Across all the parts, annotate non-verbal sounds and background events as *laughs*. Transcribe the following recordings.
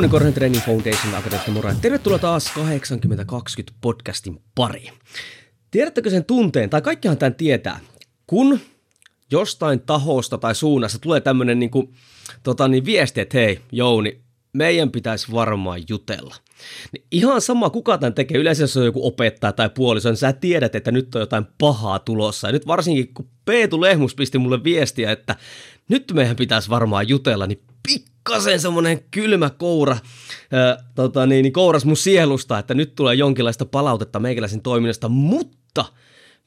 Jouni Korhonen Training Foundation Akademista moro. Tervetuloa taas 8020 podcastin pariin. Tiedättekö sen tunteen, tai kaikkihan tämän tietää, kun jostain tahosta tai suunnasta tulee tämmöinen niin kuin, tota, niin viesti, että hei Jouni, meidän pitäisi varmaan jutella. Niin ihan sama, kuka tämän tekee, yleensä jos on joku opettaja tai puoliso, niin sä tiedät, että nyt on jotain pahaa tulossa. Ja nyt varsinkin, kun Peetu Lehmus pisti mulle viestiä, että nyt meidän pitäisi varmaan jutella, niin pikkasen semmoinen kylmä koura, ää, tota niin, niin kouras mun sielusta, että nyt tulee jonkinlaista palautetta meikäläisen toiminnasta, mutta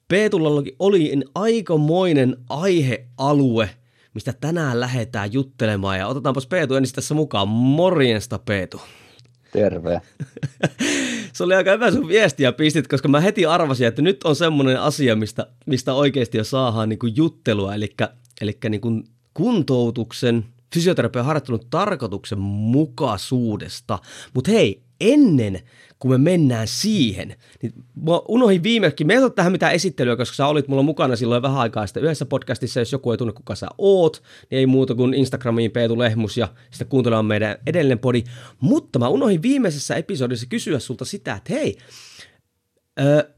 Peetulla oli aikamoinen aihealue, mistä tänään lähdetään juttelemaan ja otetaanpas Peetu ensin tässä mukaan. Morjesta Peetu. Terve. *laughs* Se oli aika hyvä sun viestiä pistit, koska mä heti arvasin, että nyt on semmoinen asia, mistä, mistä oikeasti jo saadaan niin juttelua, eli, eli niin kuin kuntoutuksen, fysioterapian harjoittelun tarkoituksen mukaisuudesta. Mutta hei, ennen kuin me mennään siihen, niin mä unohdin viimekin, me ei tähän mitään esittelyä, koska sä olit mulla mukana silloin vähän aikaa sitten yhdessä podcastissa, jos joku ei tunne kuka sä oot, niin ei muuta kuin Instagramiin Peetu Lehmus ja sitten kuuntelemaan meidän edellinen podi. Mutta mä unohdin viimeisessä episodissa kysyä sulta sitä, että hei,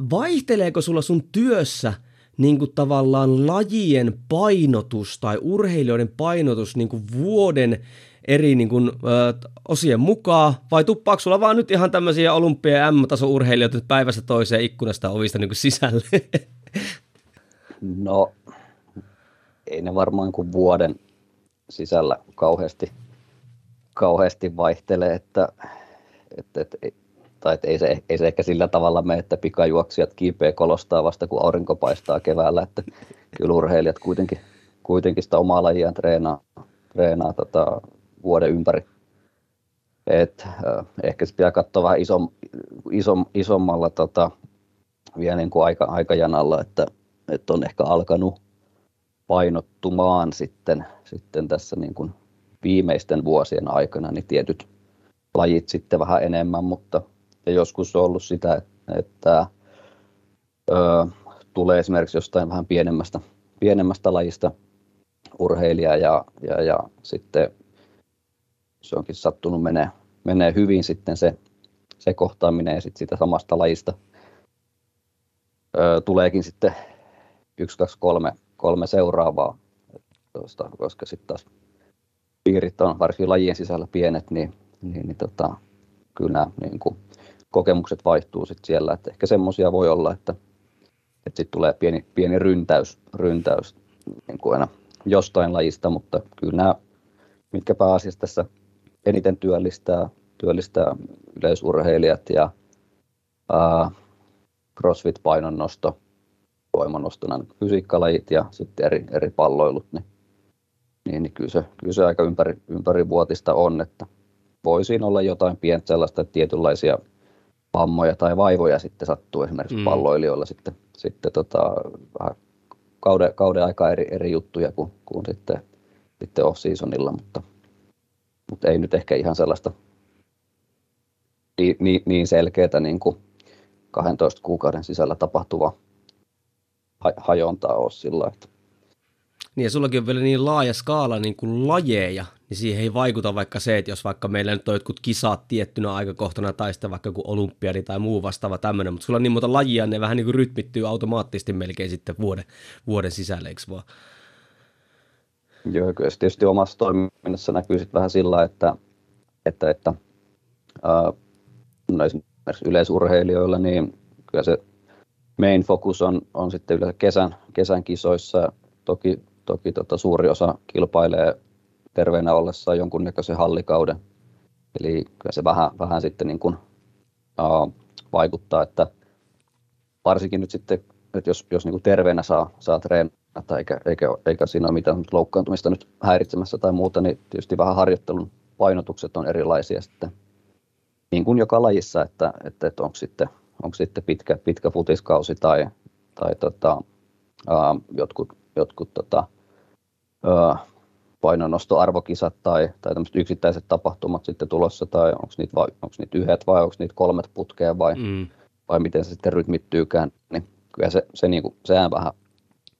vaihteleeko sulla sun työssä – niin kuin tavallaan lajien painotus tai urheilijoiden painotus niin kuin vuoden eri niin kuin, ö, osien mukaan, vai tuppaako sulla vaan nyt ihan tämmöisiä olympia- ja M-tason urheilijoita päivästä toiseen ikkunasta ovista niin kuin sisälle? *laughs* No, ei ne varmaan kuin vuoden sisällä kauheasti, kauheasti vaihtele, että, että, että tai että ei, se, ei se ehkä sillä tavalla mene, että pikajuoksijat kiipeä kolostaa vasta kun aurinko paistaa keväällä, että kyllä urheilijat kuitenkin, kuitenkin sitä omaa lajiaan treenaa, treenaa tota, vuoden ympäri. Et, äh, ehkä pitää katsoa vähän isom, isom, isommalla tota, vielä niin kuin aika, aikajanalla, että, että on ehkä alkanut painottumaan sitten, sitten tässä niin kuin viimeisten vuosien aikana niin tietyt lajit sitten vähän enemmän, mutta ja joskus on ollut sitä, että, ö, tulee esimerkiksi jostain vähän pienemmästä, pienemmästä lajista urheilija ja, ja, ja sitten se onkin sattunut menee, menee hyvin sitten se, se kohtaaminen ja sitten sitä samasta lajista. Ö, tuleekin sitten yksi, kaksi, kolme, kolme seuraavaa, tosta, koska sitten taas piirit on varsinkin lajien sisällä pienet, niin, niin, niin tota, kyllä nämä niin kuin, kokemukset vaihtuu sit siellä. Et ehkä semmoisia voi olla, että, että sitten tulee pieni, pieni ryntäys, ryntäys niin kuin aina jostain lajista, mutta kyllä nämä, mitkä pääasiassa tässä eniten työllistää, työllistää yleisurheilijat ja ää, crossfit-painonnosto, voimannosto, nämä fysiikkalajit ja sitten eri, eri palloilut, niin, niin, niin kyllä, se, kyllä se aika ympäri, ympärivuotista on, että voisi olla jotain pientä sellaista tietynlaisia vammoja tai vaivoja sitten sattuu esimerkiksi mm. palloilijoilla sitten, sitten tota, vähän kauden, kauden aika eri, eri juttuja kuin, kuin sitten, sitten off-seasonilla, mutta, mutta ei nyt ehkä ihan sellaista niin, niin, niin selkeää niin kuin 12 kuukauden sisällä tapahtuva hajontaa ole sillä että niin ja sullakin on vielä niin laaja skaala niin kuin lajeja, niin siihen ei vaikuta vaikka se, että jos vaikka meillä nyt on jotkut kisat tiettynä aikakohtana tai sitten vaikka joku olympiadi tai muu vastaava tämmöinen, mutta sulla on niin monta lajia, ne vähän niin kuin rytmittyy automaattisesti melkein sitten vuoden, vuoden sisällä, eikö vaan? Joo, kyllä se tietysti omassa toiminnassa näkyy sitten vähän sillä, että, että, että ää, no esimerkiksi yleisurheilijoilla, niin kyllä se main focus on, on sitten yleensä kesän, kesän kisoissa. Toki Toki tota, suuri osa kilpailee terveenä ollessaan jonkunnäköisen hallikauden. Eli kyllä se vähän, vähän sitten niin kuin uh, vaikuttaa, että varsinkin nyt sitten, että jos, jos niin kuin terveenä saa, saa treenata eikä, eikä, eikä siinä ole mitään loukkaantumista nyt häiritsemässä tai muuta, niin tietysti vähän harjoittelun painotukset on erilaisia sitten niin kuin joka lajissa, että, että, että onko sitten, onko sitten pitkä, pitkä futiskausi tai, tai tota, ää, jotkut, jotkut tota, painonnostoarvokisat tai, tai yksittäiset tapahtumat sitten tulossa, tai onko niitä, vai, onko niitä yhdet vai onko niitä kolmet putkea vai, mm. vai miten se sitten rytmittyykään, niin kyllä se, se niin kuin, sehän vähän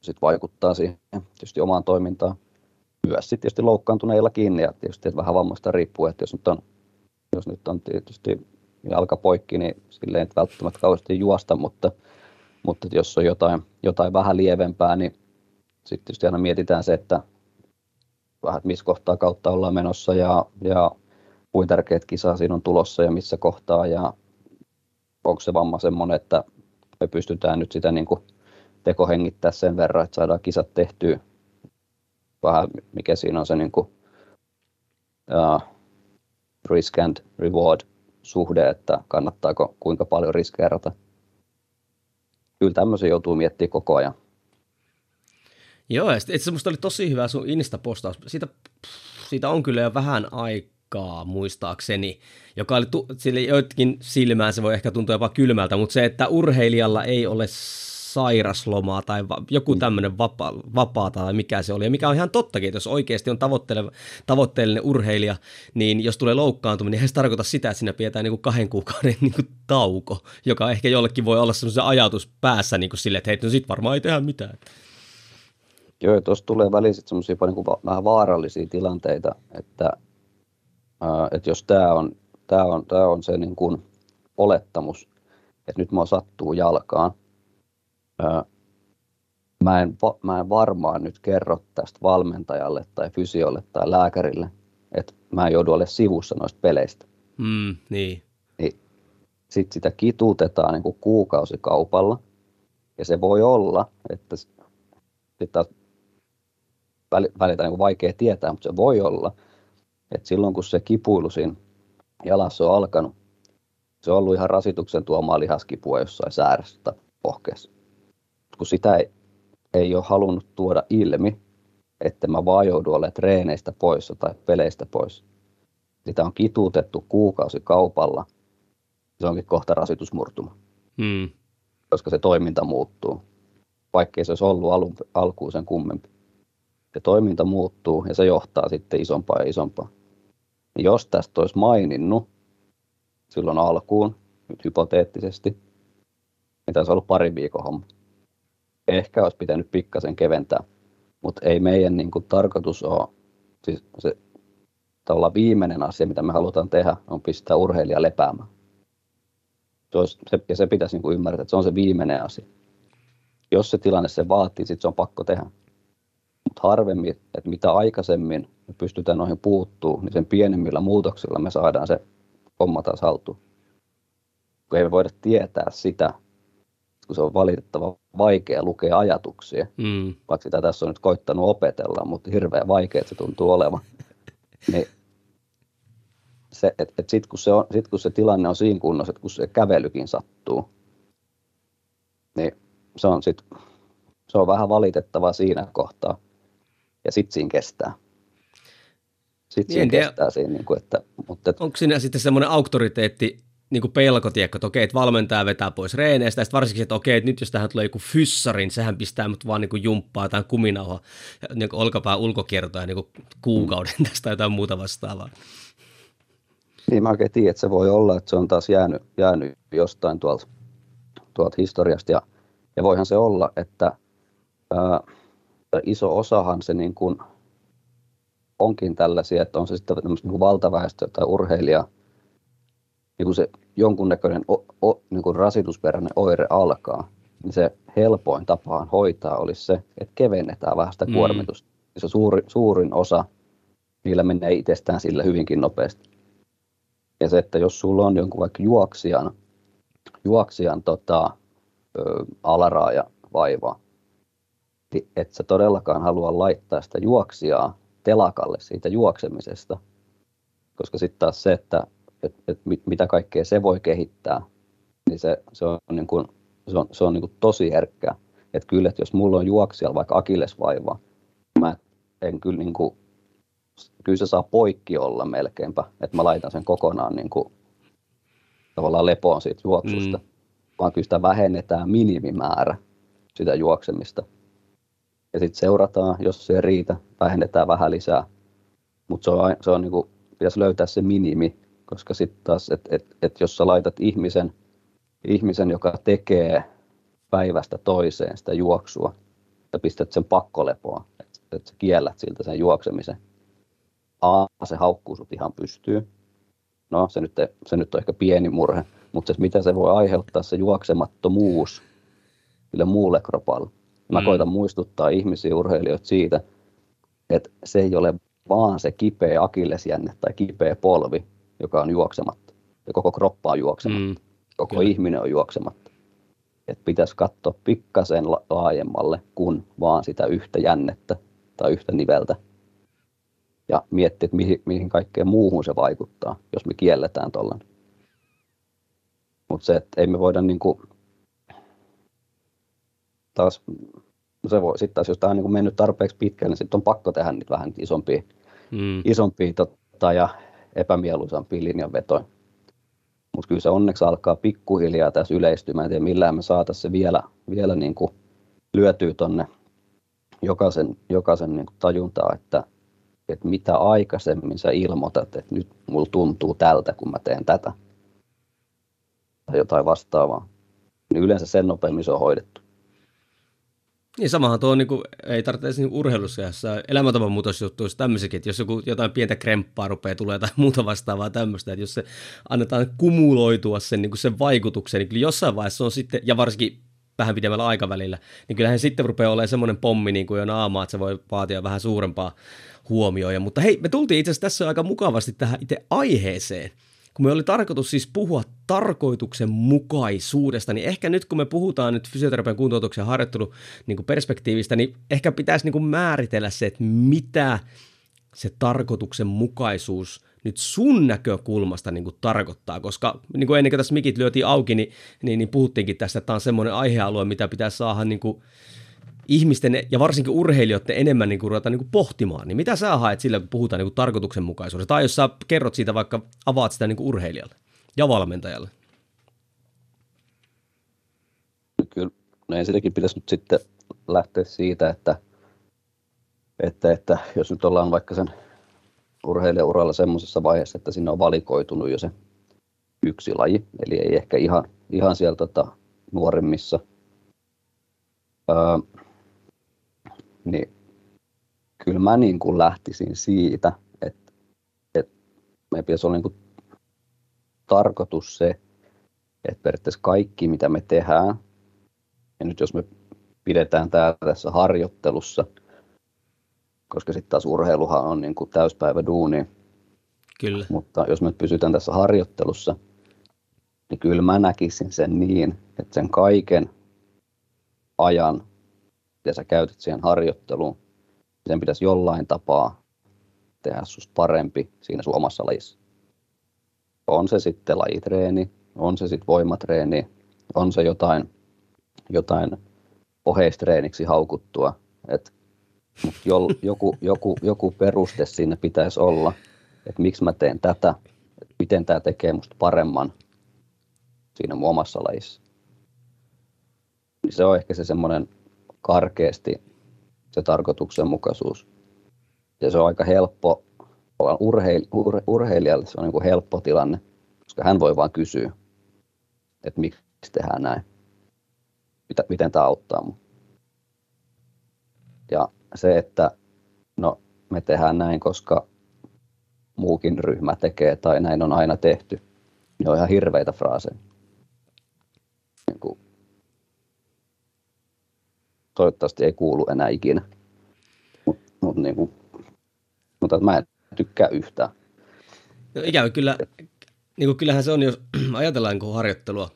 sit vaikuttaa siihen tietysti omaan toimintaan. Myös sitten tietysti loukkaantuneilla kiinni ja tietysti että vähän vammasta riippuu, että jos nyt on, jos nyt on tietysti jalka poikki, niin silleen ei välttämättä kauheasti juosta, mutta, mutta jos on jotain, jotain vähän lievempää, niin sitten tietysti aina mietitään se, että vähän, että missä kohtaa kautta ollaan menossa ja, ja kuinka tärkeät kisa siinä on tulossa ja missä kohtaa ja onko se vamma semmoinen, että me pystytään nyt sitä niin kuin tekohengittää sen verran, että saadaan kisat tehtyä. Vähän mikä siinä on se niin kuin, uh, risk and reward suhde, että kannattaako kuinka paljon riskeerata. Kyllä tämmöisen joutuu miettimään koko ajan. Joo, ja sitten musta oli tosi hyvä sun Insta-postaus. Siitä, siitä on kyllä jo vähän aikaa muistaakseni, joka oli tu- sille joitakin silmään se voi ehkä tuntua jopa kylmältä, mutta se, että urheilijalla ei ole sairaslomaa tai va- joku mm. tämmöinen vapa- vapaata tai mikä se oli. Ja mikä on ihan tottakin, että jos oikeasti on tavoitteellinen urheilija, niin jos tulee loukkaantuminen, niin se tarkoita sitä, että siinä pidetään niin kuin kahden kuukauden niin kuin tauko, joka ehkä jollekin voi olla semmoisen ajatus päässä niin kuin sille, että hei, no sit varmaan ei tehdä mitään. Joo, tuossa tulee väliin semmoisia niin vähän vaarallisia tilanteita, että, ää, että jos tämä on, tää on, tää on se niin kuin olettamus, että nyt mä sattuu jalkaan, ää, mä, en, mä en varmaan nyt kerro tästä valmentajalle tai fysiolle tai lääkärille, että mä en joudu olemaan sivussa noista peleistä. Mm, niin. niin Sitten sitä kituutetaan niin kuin kuukausikaupalla, ja se voi olla, että sitten välillä niin vaikea tietää, mutta se voi olla, että silloin kun se kipuilu siinä jalassa on alkanut, se on ollut ihan rasituksen tuomaa lihaskipua jossain säärässä tai pohkeessa. Kun sitä ei, ei ole halunnut tuoda ilmi, että mä vaan joudun olemaan treeneistä poissa tai peleistä pois. Sitä on kituutettu kuukausi kaupalla. Se onkin kohta rasitusmurtuma. Hmm. Koska se toiminta muuttuu, vaikkei se olisi ollut alun, alkuun sen kummempi se toiminta muuttuu ja se johtaa sitten isompaa ja isompaa. Ja jos tästä olisi maininnut silloin alkuun, nyt hypoteettisesti, niin tässä ollut pari viikon homma. Ehkä olisi pitänyt pikkasen keventää, mutta ei meidän niin kuin, tarkoitus ole, siis se viimeinen asia, mitä me halutaan tehdä, on pistää urheilija lepäämään. Se olisi, se, ja se pitäisi niin kuin ymmärtää, että se on se viimeinen asia. Jos se tilanne se vaatii, sitten se on pakko tehdä mutta harvemmin, että mitä aikaisemmin me pystytään noihin puuttuu, niin sen pienemmillä muutoksilla me saadaan se homma taas haltuun. Kun ei me voida tietää sitä, kun se on valitettava vaikea lukea ajatuksia, mm. vaikka sitä tässä on nyt koittanut opetella, mutta hirveän vaikea se tuntuu olevan. *laughs* niin se, et, et sit, kun se on, sit kun se tilanne on siinä kunnossa, että kun se kävelykin sattuu, niin se on, sit, se on vähän valitettavaa siinä kohtaa ja sitten siinä kestää. Sitten niin, siinä kestää siinä, niin kuin, että, mutta, että... Onko siinä sitten semmoinen auktoriteetti, niin kuin pelko, tiedätkö, että okei, että valmentaja vetää pois reeneistä, ja varsinkin, että okei, että nyt jos tähän tulee joku fyssarin, sehän pistää mut vaan niin kuin jumppaa tai kuminauha, niin kuin olkapää ulkokiertoa niin kuin kuukauden mm. tästä jotain muuta vastaavaa. Niin mä oikein tiedän, että se voi olla, että se on taas jäänyt, jäänyt jostain tuolta, tuolta historiasta, ja, ja voihan se olla, että ää, iso osahan se niin kuin onkin tällaisia, että on se sitten niin valtaväestö tai urheilija, niin kuin se jonkunnäköinen o, o, niin kuin rasitusperäinen oire alkaa, niin se helpoin tapaan hoitaa olisi se, että kevennetään vähän sitä mm. kuormitusta. Mm. Se suuri, suurin osa, niillä menee itsestään sillä hyvinkin nopeasti. Ja se, että jos sulla on jonkun vaikka juoksijan, juoksijan tota, ö, alaraaja vaivaa, et sä todellakaan halua laittaa sitä juoksijaa telakalle siitä juoksemisesta. Koska sitten taas se, että että, että mitä kaikkea se voi kehittää, niin se, se on, niin kuin, se on, se on niin kuin tosi herkkää. Että kyllä, että jos mulla on juoksijalla vaikka akillesvaiva, mä en kyllä niin kuin, kyllä se saa poikki olla melkeinpä, että mä laitan sen kokonaan niin kuin, tavallaan lepoon siitä juoksusta, mm. vaan kyllä sitä vähennetään minimimäärä sitä juoksemista. Ja sitten seurataan, jos se ei riitä, vähennetään vähän lisää. Mutta se on, se on niin kuin, pitäisi löytää se minimi, koska sitten taas, että et, et jos sä laitat ihmisen, ihmisen, joka tekee päivästä toiseen sitä juoksua, ja pistät sen pakkolepoa, että et sä kiellät siltä sen juoksemisen. A, se haukkuu sut ihan pystyy. No, se nyt, se nyt on ehkä pieni murhe, mutta se, mitä se voi aiheuttaa, se juoksemattomuus sille muulle kropalle. Mä mm. koitan muistuttaa ihmisiä, urheilijoita siitä, että se ei ole vaan se kipeä akillesjänne tai kipeä polvi, joka on juoksematta. Ja koko kroppa on juoksematta. Mm. Koko Kyllä. ihminen on juoksematta. Et pitäisi katsoa pikkasen laajemmalle kuin vaan sitä yhtä jännettä tai yhtä niveltä. Ja miettiä, että mihin, mihin kaikkeen muuhun se vaikuttaa, jos me kielletään tuolla. Mutta se, että ei me voida niinku, taas, se voi, sitten taas jos tämä on niin mennyt tarpeeksi pitkälle, niin sitten on pakko tehdä niitä vähän isompia, mm. isompia tota, ja epämieluisampia linjanvetoja. Mutta kyllä se onneksi alkaa pikkuhiljaa tässä yleistymään. Tiedä millään me saataisiin se vielä, vielä niin kuin lyötyä tuonne jokaisen, jokaisen niin kuin tajuntaa, että, että mitä aikaisemmin sä ilmoitat, että nyt mulla tuntuu tältä, kun mä teen tätä. Tai jotain vastaavaa. Niin yleensä sen nopeammin se on hoidettu. Niin samahan tuo niin kuin, ei tarvitse niin urheilussa, jossa elämäntavan muutosjuttuissa tämmöisikin, että jos joku jotain pientä kremppaa rupeaa tulee tai *laughs* muuta vastaavaa tämmöistä, että jos se annetaan kumuloitua sen, niin kuin sen vaikutuksen, niin kyllä jossain vaiheessa on sitten, ja varsinkin vähän pidemmällä aikavälillä, niin kyllähän sitten rupeaa olemaan semmoinen pommi niin kuin jo naama, että se voi vaatia vähän suurempaa huomioon. Mutta hei, me tultiin itse asiassa tässä aika mukavasti tähän itse aiheeseen, kun me oli tarkoitus siis puhua tarkoituksenmukaisuudesta, niin ehkä nyt kun me puhutaan nyt fysioterapian kuntoutuksen ja harjoittelun niin kuin perspektiivistä, niin ehkä pitäisi niin kuin määritellä se, että mitä se tarkoituksenmukaisuus nyt sun näkökulmasta niin kuin tarkoittaa, koska niin kuin ennen kuin tässä mikit lyötiin auki, niin, niin, niin puhuttiinkin tästä, että tämä on semmoinen aihealue, mitä pitää saada niin kuin ihmisten ja varsinkin urheilijoiden enemmän niin kuin ruveta niin kuin pohtimaan, niin mitä sä haet sillä, kun puhutaan niin kuin tarkoituksenmukaisuudesta? Tai jos sä kerrot siitä vaikka, avaat sitä niin kuin urheilijalle ja valmentajalle. Kyllä, no ensinnäkin pitäisi nyt sitten lähteä siitä, että, että, että jos nyt ollaan vaikka sen urheilijauralla semmoisessa vaiheessa, että sinne on valikoitunut jo se yksi laji, eli ei ehkä ihan, ihan sieltä tota, nuoremmissa. Öö, niin kyllä mä niin kuin lähtisin siitä, että, että meidän pitäisi olla niin kuin tarkoitus se, että periaatteessa kaikki mitä me tehdään, ja nyt jos me pidetään täällä tässä harjoittelussa, koska sitten taas urheiluhan on niin kuin täyspäivä duuni, Kyllä. mutta jos me pysytään tässä harjoittelussa, niin kyllä mä näkisin sen niin, että sen kaiken ajan ja sä käytät siihen harjoitteluun, niin sen pitäisi jollain tapaa tehdä susta parempi siinä sun omassa lajissa. On se sitten lajitreeni, on se sitten voimatreeni, on se jotain, jotain oheistreeniksi haukuttua. Et, mut joku, joku, joku peruste siinä pitäisi olla, että miksi mä teen tätä, että miten tämä tekee musta paremman siinä mun omassa lajissa. Niin se on ehkä se semmoinen karkeasti se tarkoituksenmukaisuus. Ja se on aika helppo, urheil, ur, urheilijalle se on niin helppo tilanne, koska hän voi vain kysyä, että miksi tehdään näin, Mitä, miten tämä auttaa minua. Ja se, että no, me tehdään näin, koska muukin ryhmä tekee tai näin on aina tehty, niin on ihan hirveitä fraaseja. Niin kuin toivottavasti ei kuulu enää ikinä. Mut, mut niinku, mutta mä en tykkää yhtään. No ikävä kyllä, niin kuin kyllähän se on, jos *clears throat* ajatellaan niin harjoittelua,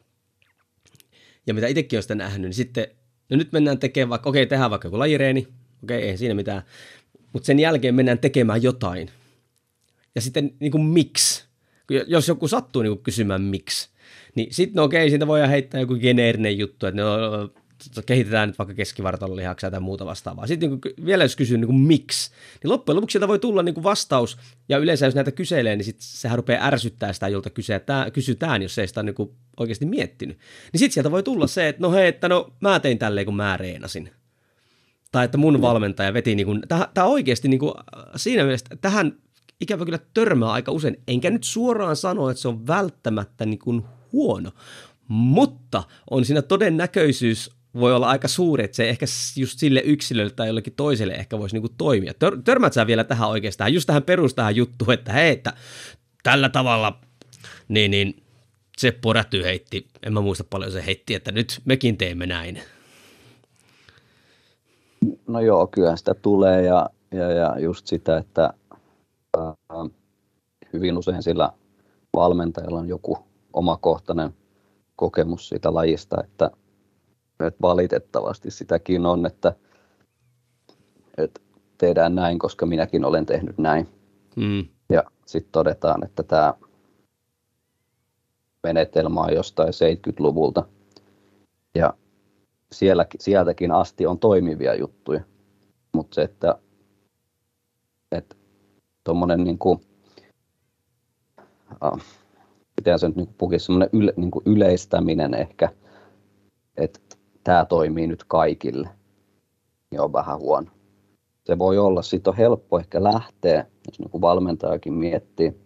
ja mitä itsekin olen sitä nähnyt, niin sitten, no nyt mennään tekemään vaikka, okei, tehdään vaikka joku lajireeni, okei, ei siinä mitään, mutta sen jälkeen mennään tekemään jotain. Ja sitten niin kuin miksi? jos joku sattuu niin kysymään miksi, niin sitten no okei, siitä voi heittää joku geneerinen juttu, että no, kehitetään nyt vaikka keskivartalolihaksia tai muuta vastaavaa. Sitten niin kuin, vielä jos kysyy niin kuin miksi, niin loppujen lopuksi sieltä voi tulla niin kuin vastaus, ja yleensä jos näitä kyselee, niin sit sehän rupeaa ärsyttää sitä, jolta kysytään, kysytään jos ei sitä niin kuin oikeasti miettinyt. Niin sitten sieltä voi tulla se, että no hei, että no mä tein tälleen, kun mä reenasin. Tai että mun valmentaja veti, niin kuin, tämä oikeasti niin kuin, siinä mielessä, tähän ikävä kyllä törmää aika usein, enkä nyt suoraan sano, että se on välttämättä niin kuin huono, mutta on siinä todennäköisyys voi olla aika suuri, että se ehkä just sille yksilölle tai jollekin toiselle ehkä voisi niinku toimia. Tör, törmät sä vielä tähän oikeastaan, just tähän perustahan juttuun, että hei, että tällä tavalla, niin, niin Seppo Räty heitti, en mä muista paljon se heitti, että nyt mekin teemme näin. No joo, kyllä sitä tulee ja, ja, ja just sitä, että ää, hyvin usein sillä valmentajalla on joku omakohtainen kokemus siitä lajista, että että valitettavasti sitäkin on, että, että tehdään näin, koska minäkin olen tehnyt näin. Mm. Ja sitten todetaan, että tämä menetelmä on jostain 70-luvulta. Ja siellä, sieltäkin asti on toimivia juttuja. Mutta se, että, että tuommoinen niin kuin, äh, miten se nyt niin puhuu, semmoinen yle, niin yleistäminen ehkä, että tämä toimii nyt kaikille, niin on vähän huono. Se voi olla, sitten on helppo ehkä lähteä, jos niin kuin valmentajakin miettii,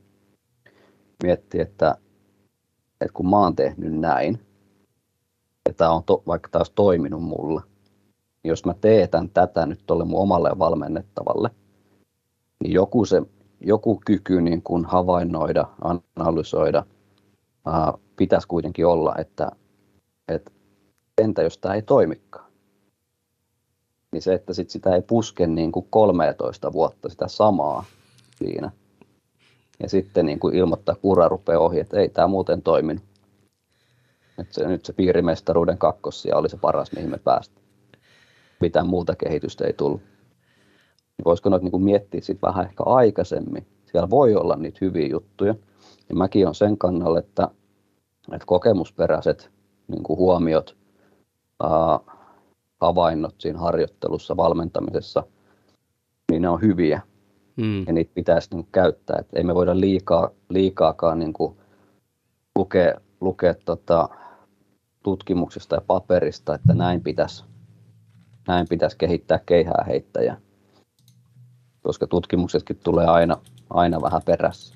miettii että, että kun mä oon tehnyt näin, tämä on to, vaikka taas toiminut mulle, niin jos mä teetän tätä nyt tuolle mun omalle valmennettavalle, niin joku, se, joku kyky niin kuin havainnoida, analysoida, ää, pitäisi kuitenkin olla, että, että entä jos tämä ei toimikaan? Niin se, että sit sitä ei puske niin kuin 13 vuotta sitä samaa siinä. Ja sitten niin kuin ilmoittaa, kura rupeaa ohi, että ei tämä muuten toiminut. Että se, nyt se piirimestaruuden kakkossia oli se paras, mihin me päästiin. Mitään muuta kehitystä ei tullut. Niin voisiko noita niin miettiä sit vähän ehkä aikaisemmin? Siellä voi olla niitä hyviä juttuja. Ja mäkin on sen kannalla, että, että kokemusperäiset niin kuin huomiot äh, havainnot siinä harjoittelussa, valmentamisessa, niin ne on hyviä. Mm. Ja niitä pitäisi niin kuin, käyttää. Et ei me voida liikaa, liikaakaan niin kuin, lukea, lukea tota, tutkimuksesta ja paperista, että näin pitäisi, näin pitäisi kehittää keihää heittäjää. Koska tutkimuksetkin tulee aina, aina vähän perässä.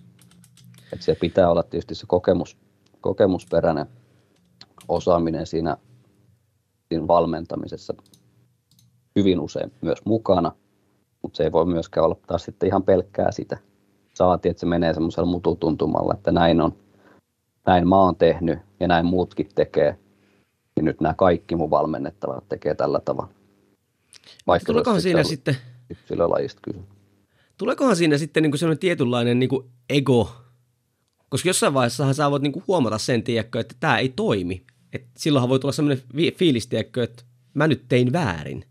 Et se pitää olla tietysti se kokemus, kokemusperäinen osaaminen siinä siinä valmentamisessa hyvin usein myös mukana, mutta se ei voi myöskään olla taas sitten ihan pelkkää sitä. Saatiin, että se menee semmoisella mututuntumalla, että näin on, näin mä oon tehnyt ja näin muutkin tekee. Ja nyt nämä kaikki mun valmennettavat tekee tällä tavalla. Vaikka Tuleekohan siinä sitten... Yksilölajista kysy. Tuleekohan siinä sitten niin sellainen tietynlainen niin kuin ego, koska jossain vaiheessa sä voit niin huomata sen, tiedätkö, että tämä ei toimi. Et silloinhan voi tulla sellainen fiilis, tiedätkö, että mä nyt tein väärin.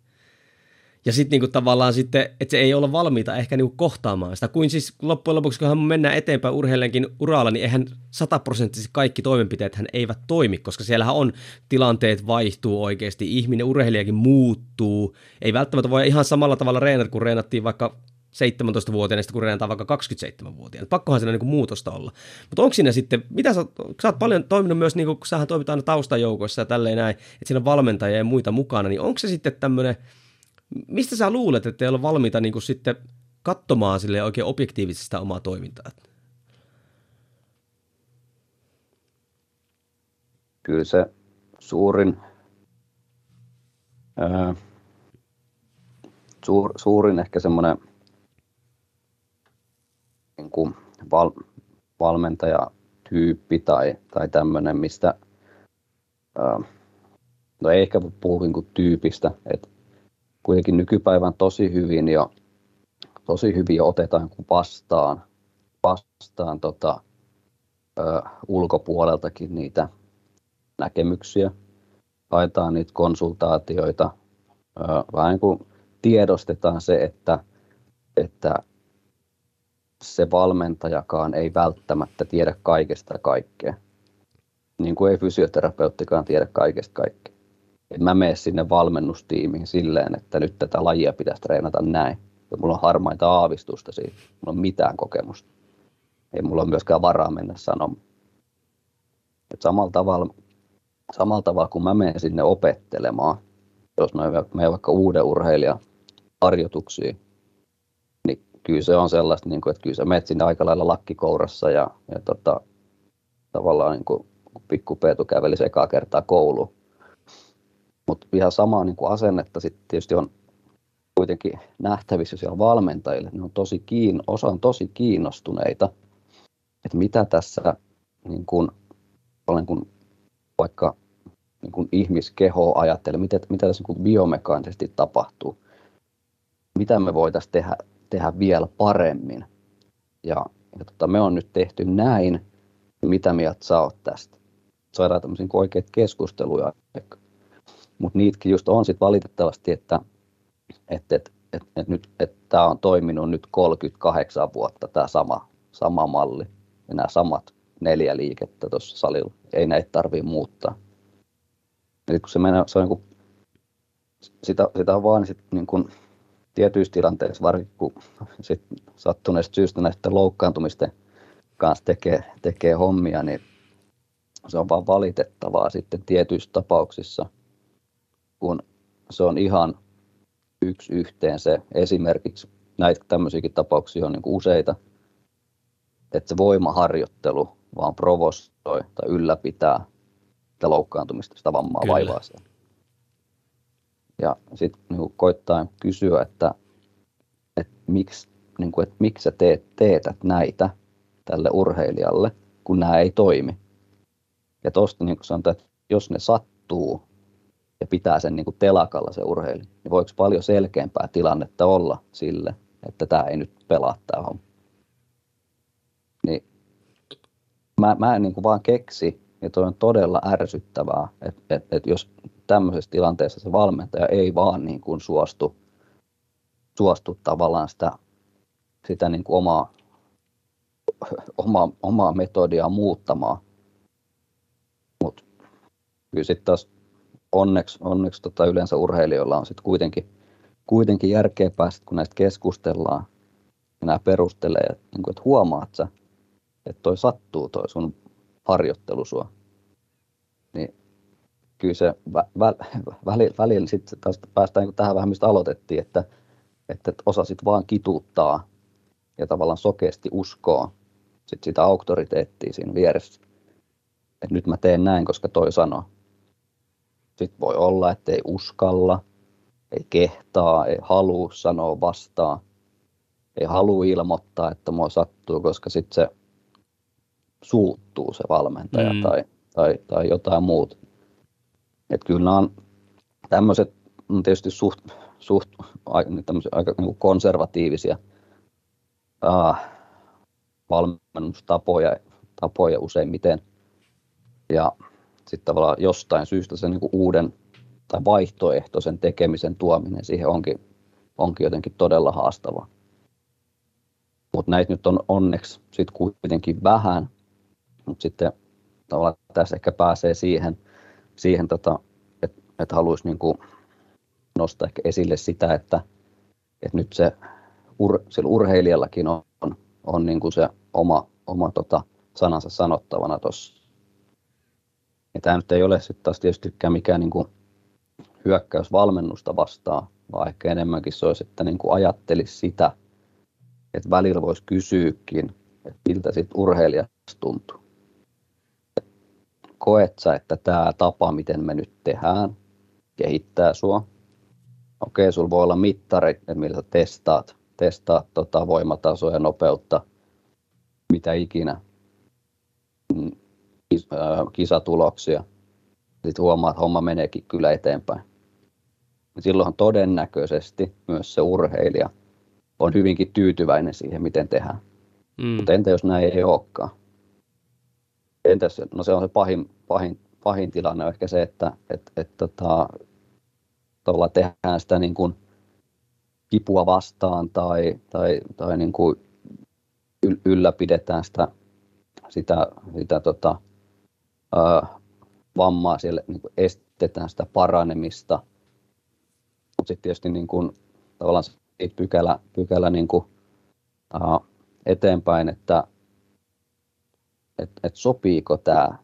Ja sitten niinku tavallaan sitten, että se ei olla valmiita ehkä niinku kohtaamaan sitä. Kuin siis loppujen lopuksi, kun mennään eteenpäin urheilijankin uralla, niin eihän sataprosenttisesti kaikki toimenpiteet hän eivät toimi, koska siellähän on tilanteet vaihtuu oikeasti, ihminen, urheilijakin muuttuu. Ei välttämättä voi ihan samalla tavalla reenata, kun reenattiin vaikka 17-vuotiaana, kun reenataan vaikka 27-vuotiaana. Pakkohan siinä niin muutosta olla. Mutta onko siinä sitten, mitä sä, sä oot paljon toiminut myös, niin kuin, kun sähän toimit aina taustajoukoissa ja tälleen näin, että siinä on valmentajia ja muita mukana, niin onko se sitten tämmöinen, mistä sä luulet, että ei ole valmiita niin sitten katsomaan sille oikein objektiivisesti omaa toimintaa? Kyllä se suurin, ää, suur, suurin ehkä semmoinen niin kuin val, valmentajatyyppi tai, tai tämmöinen, mistä, ää, no ei ehkä puhu niin kuin tyypistä, että kuitenkin nykypäivän tosi hyvin jo, tosi hyvin jo otetaan vastaan, vastaan tota, ö, ulkopuoleltakin niitä näkemyksiä, haetaan niitä konsultaatioita, ö, vähän kuin tiedostetaan se, että, että se valmentajakaan ei välttämättä tiedä kaikesta kaikkea. Niin kuin ei fysioterapeuttikaan tiedä kaikesta kaikkea. En mä mene sinne valmennustiimiin silleen, että nyt tätä lajia pitäisi treenata näin. Ja mulla on harmaita aavistusta siitä. Mulla on mitään kokemusta. Ei mulla ole myöskään varaa mennä sanomaan. Et samalla, tavalla, samalla tavalla, kun mä menen sinne opettelemaan, jos mä menen vaikka uuden urheilijan harjoituksiin, kyllä se on sellaista, niin kuin, että kyllä sä menet sinne aika lailla lakkikourassa ja, ja tota, tavallaan niin kuin pikku Peetu käveli ekaa kertaa kouluun. Mutta ihan samaa niin kuin asennetta sitten tietysti on kuitenkin nähtävissä siellä valmentajille. Ne on tosi kiin, osa on tosi kiinnostuneita, että mitä tässä niin kuin, olen kun vaikka niin kuin ihmiskeho ajattelee, mitä, mitä tässä niin kuin biomekaanisesti tapahtuu, mitä me voitaisiin tehdä, tehdä vielä paremmin. Ja, ja tota, me on nyt tehty näin, mitä mieltä sä oot tästä. Saadaan tämmöisiä oikeita keskusteluja. Mutta niitäkin just on sitten valitettavasti, että et, et, et, et nyt että tämä on toiminut nyt 38 vuotta tämä sama, sama malli ja nämä samat neljä liikettä tuossa salilla. Ei näitä tarvitse muuttaa. Eli kun se, menee, se on niin kuin, sitä, sitä on vaan sit niin kuin tietyissä tilanteissa, varsinkin kun sit sattuneesta syystä näistä loukkaantumisten kanssa tekee, tekee hommia, niin se on vaan valitettavaa sitten tietyissä tapauksissa, kun se on ihan yksi yhteen se esimerkiksi näitä tämmöisiäkin tapauksia on niin useita, että se voimaharjoittelu vaan provosoi tai ylläpitää sitä loukkaantumista, sitä vammaa Kyllä. vaivaa siellä. Ja sitten niin koittaa kysyä, että, että, miksi, niin kuin, että miksi sä teet, teetät näitä tälle urheilijalle, kun nämä ei toimi. Ja tuosta niin sanotaan, että jos ne sattuu ja pitää sen niin kuin telakalla se urheilija, niin voiko paljon selkeämpää tilannetta olla sille, että tämä ei nyt pelaa tämä homma. Niin mä, mä en niin kuin vaan keksi, ja toi on todella ärsyttävää, että et, et jos tämmöisessä tilanteessa se valmentaja ei vaan niin kuin suostu, suostu tavallaan sitä, sitä niin kuin omaa, omaa, omaa metodia muuttamaan. Mutta kyllä sitten taas onneksi, onneksi tota yleensä urheilijoilla on sitten kuitenkin, kuitenkin järkeä päästä, kun näistä keskustellaan ja nämä perustelee, että, niin kuin, että huomaat sä, että toi sattuu toi sun harjoittelu sua, niin kyllä se vä, vä, välillä, välillä sitten taas päästään niin tähän vähän, mistä aloitettiin, että, että osasit vaan kituuttaa ja tavallaan sokeasti uskoa sit sitä auktoriteettia siinä vieressä. että nyt mä teen näin, koska toi sanoo. Sitten voi olla, että ei uskalla, ei kehtaa, ei halua sanoa vastaan, ei halua ilmoittaa, että mua sattuu, koska sitten se suuttuu se valmentaja mm. tai, tai, tai jotain muuta. Et kyllä nämä on tämmöiset on tietysti suht, suht aika niin konservatiivisia äh, valmennustapoja tapoja useimmiten. Ja sitten tavallaan jostain syystä se niin uuden tai vaihtoehtoisen tekemisen tuominen siihen onkin, onkin jotenkin todella haastavaa. Mutta näitä nyt on onneksi sitten kuitenkin vähän, mutta sitten tavallaan tässä ehkä pääsee siihen, siihen tota, että et haluaisi niinku nostaa ehkä esille sitä, että, että nyt se ur, sillä urheilijallakin on, on, on niinku se oma, oma tota, sanansa sanottavana tuossa. Tämä nyt ei ole sitten taas tietystikään mikään niinku hyökkäys valmennusta vastaan, vaan ehkä enemmänkin se olisi, että niinku ajattelisi sitä, että välillä voisi kysyäkin, että miltä sitten urheilijasta tuntuu koet sä, että tämä tapa, miten me nyt tehdään, kehittää sua? Okei, sulla voi olla mittarit, millä sä testaat, testaat tota voimatasoa ja nopeutta, mitä ikinä, mm, kisatuloksia. Sitten huomaa, että homma meneekin kyllä eteenpäin. Silloin todennäköisesti myös se urheilija on hyvinkin tyytyväinen siihen, miten tehdään. Mm. Mutta entä jos näin ei olekaan? Entäs, no se on se pahin, pahin, pahin tilanne on ehkä se, että et, et, tota, tavallaan tehdään sitä niin kuin kipua vastaan tai, tai, tai niin kuin ylläpidetään sitä, sitä, sitä tota, ää, vammaa, siellä niin kuin estetään sitä paranemista. Mutta sitten tietysti niin kuin, tavallaan se pykälä, pykälä niin kuin, ää, eteenpäin, että et, et sopiiko tämä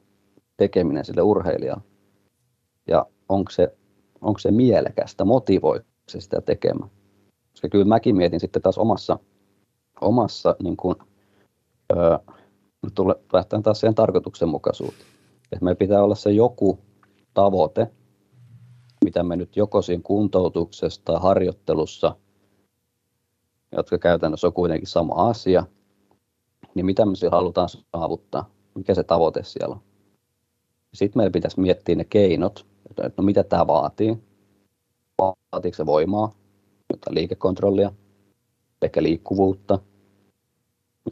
tekeminen sille urheilijalle ja onko se, onko se mielekästä, motivoiko se sitä tekemään. Koska kyllä mäkin mietin sitten taas omassa, omassa niin kuin, öö, tule, lähtään taas siihen tarkoituksenmukaisuuteen. Että meillä pitää olla se joku tavoite, mitä me nyt joko siinä kuntoutuksessa tai harjoittelussa, jotka käytännössä on kuitenkin sama asia, niin mitä me sillä halutaan saavuttaa, mikä se tavoite siellä on. Sitten meidän pitäisi miettiä ne keinot, että no mitä tämä vaatii. Vaatiiko se voimaa, jotain liikekontrollia, ehkä liikkuvuutta,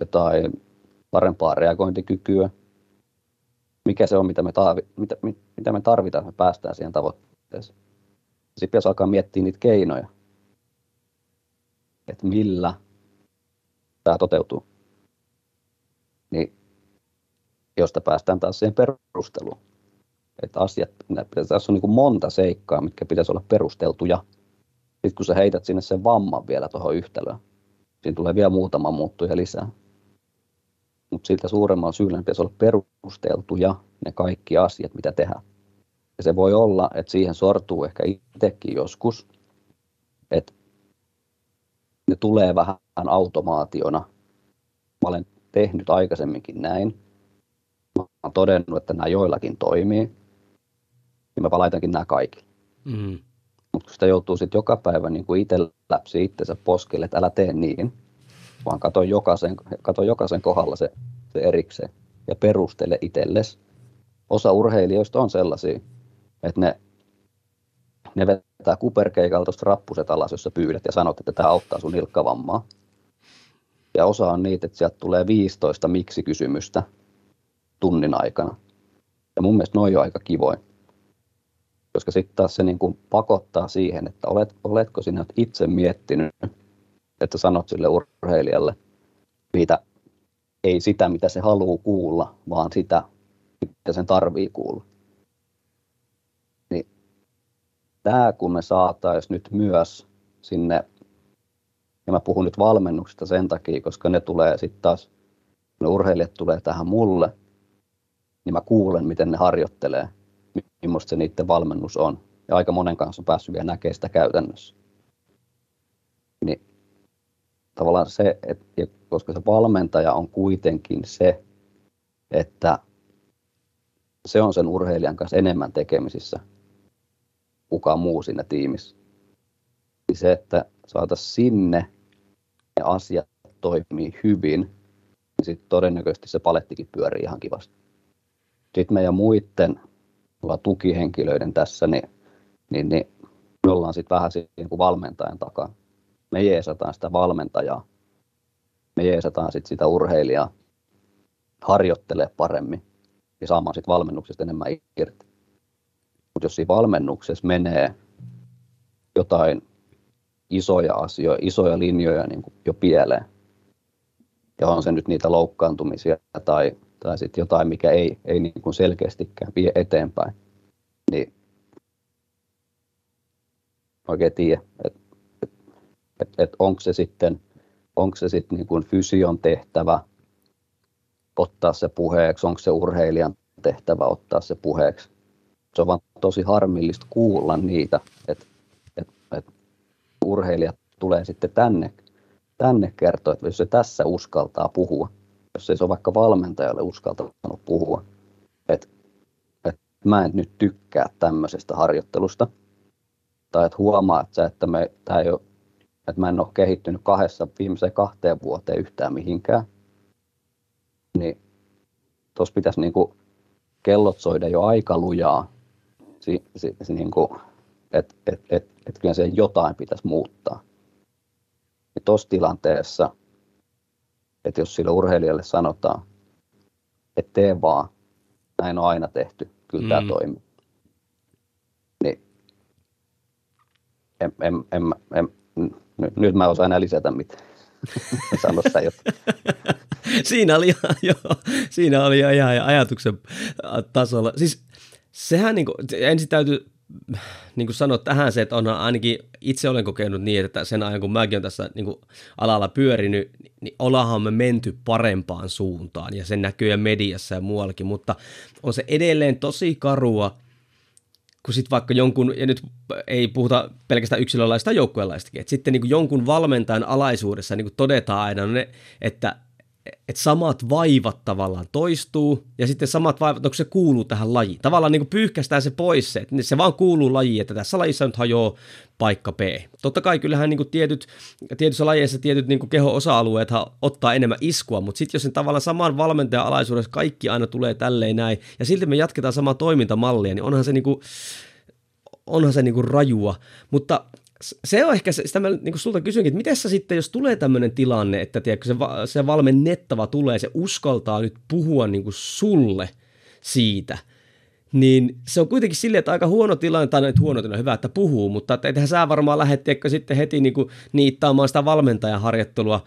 jotain parempaa reagointikykyä. Mikä se on, mitä me, tarvi, mitä, mitä me tarvitaan, että me päästään siihen tavoitteeseen. Sitten pitäisi alkaa miettiä niitä keinoja, että millä tämä toteutuu. Niin josta päästään taas siihen perusteluun. Että asiat, tässä on niin kuin monta seikkaa, mitkä pitäisi olla perusteltuja. Sitten kun sä heität sinne sen vamman vielä tuohon yhtälöön, siinä tulee vielä muutama muuttuja lisää. Mutta siltä suuremmalla syyllä pitäisi olla perusteltuja ne kaikki asiat, mitä tehdään. Ja se voi olla, että siihen sortuu ehkä itsekin joskus, että ne tulee vähän automaationa. Mä olen tehnyt aikaisemminkin näin. Mä olen todennut, että nämä joillakin toimii. Niin mä laitankin nämä kaikille. Mm. Mutta kun sitä joutuu sitten joka päivä niin kuin itse läpsi itsensä poskelle, että älä tee niin, vaan kato jokaisen, kato jokaisen kohdalla se, se erikseen ja perustele itsellesi. Osa urheilijoista on sellaisia, että ne, ne vetää kuperkeikalta tuosta rappuset alas, jos sä pyydät ja sanot, että tämä auttaa sun nilkkavammaa. Ja osa on niitä, että sieltä tulee 15 miksi-kysymystä tunnin aikana. Ja mun mielestä noin on aika kivoin. Koska sitten taas se niin kuin pakottaa siihen, että olet, oletko sinä itse miettinyt, että sanot sille urheilijalle, mitä, ei sitä, mitä se haluaa kuulla, vaan sitä, mitä sen tarvii kuulla. Niin tämä kun me saataisiin nyt myös sinne ja mä puhun nyt valmennuksesta sen takia, koska ne tulee sitten taas, ne urheilijat tulee tähän mulle, niin mä kuulen, miten ne harjoittelee, millaista se niiden valmennus on. Ja aika monen kanssa on päässyt vielä näkemään sitä käytännössä. Niin tavallaan se, että koska se valmentaja on kuitenkin se, että se on sen urheilijan kanssa enemmän tekemisissä kukaan muu siinä tiimissä. Niin se, että saataisiin sinne ne asiat toimii hyvin, niin sitten todennäköisesti se palettikin pyörii ihan kivasti. Sitten meidän muiden tukihenkilöiden tässä, niin, niin, niin me ollaan sitten vähän siinä kuin valmentajan takaa. Me jeesataan sitä valmentajaa, me jeesataan sitten sitä urheilijaa harjoittelee paremmin ja saamaan sitten valmennuksesta enemmän irti. Mutta jos siinä valmennuksessa menee jotain isoja asioita, isoja linjoja niin kuin jo pieleen. Ja on se nyt niitä loukkaantumisia tai, tai sitten jotain, mikä ei, ei niin kuin selkeästikään vie eteenpäin. Niin oikein tiedä, että et, et, et onko se sitten, onko se sitten niin kuin fysion tehtävä ottaa se puheeksi, onko se urheilijan tehtävä ottaa se puheeksi. Se on vaan tosi harmillista kuulla niitä, että urheilijat tulee sitten tänne, tänne kertoa, että jos se tässä uskaltaa puhua, jos ei se ole vaikka valmentajalle uskaltanut puhua, että, että mä en nyt tykkää tämmöisestä harjoittelusta, tai että huomaa, että, että, me, tämä ei ole, että mä en ole kehittynyt kahdessa viimeiseen kahteen vuoteen yhtään mihinkään, niin tuossa pitäisi niin kuin kellot soida jo aika lujaa, si, si, si, niin kuin, että et, et, et kyllä se jotain pitäisi muuttaa. Ja tuossa tilanteessa, että jos sille urheilijalle sanotaan, että tee vaan, näin on aina tehty, kyllä mm. tämä toimii. Niin en, en, en, en, nyt, nyt mä osaan enää lisätä mitään. Sano sä *laughs* siinä oli, *laughs* jo, siinä oli jo ihan ajatuksen tasolla. Siis sehän niin kuin, ensin täytyy niin kuin sanoa tähän se, että on ainakin itse olen kokenut niin, että sen ajan kun mäkin olen tässä niin kuin alalla pyörinyt, niin ollaanhan me menty parempaan suuntaan ja sen näkyy mediassa ja muuallakin, mutta on se edelleen tosi karua, kun sitten vaikka jonkun, ja nyt ei puhuta pelkästään yksilölaista joukkueenlaistakin, että sitten niin kuin jonkun valmentajan alaisuudessa niin kuin todetaan aina, ne, että että samat vaivat tavallaan toistuu, ja sitten samat vaivat, onko se kuuluu tähän lajiin. Tavallaan niin kuin pyyhkästään se pois se, että se vaan kuuluu lajiin, että tässä lajissa nyt hajoaa paikka B. Totta kai kyllähän niin kuin tietyt, tietyissä lajeissa tietyt niin kuin keho-osa-alueet ottaa enemmän iskua, mutta sitten jos sen tavallaan saman valmentajan alaisuudessa kaikki aina tulee tälleen näin, ja silti me jatketaan samaa toimintamallia, niin onhan se niin kuin, onhan se niin kuin rajua, mutta se on ehkä, se, sitä mä niin sulta kysynkin, että miten sä sitten, jos tulee tämmöinen tilanne, että tiedätkö, se, se valmennettava tulee, se uskaltaa nyt puhua niin kuin sulle siitä, niin se on kuitenkin silleen, että aika huono tilanne, tai nyt huono tilanne, hyvä, että puhuu, mutta eihän sä varmaan lähdet sitten heti niin kuin niittaamaan sitä valmentajan harjoittelua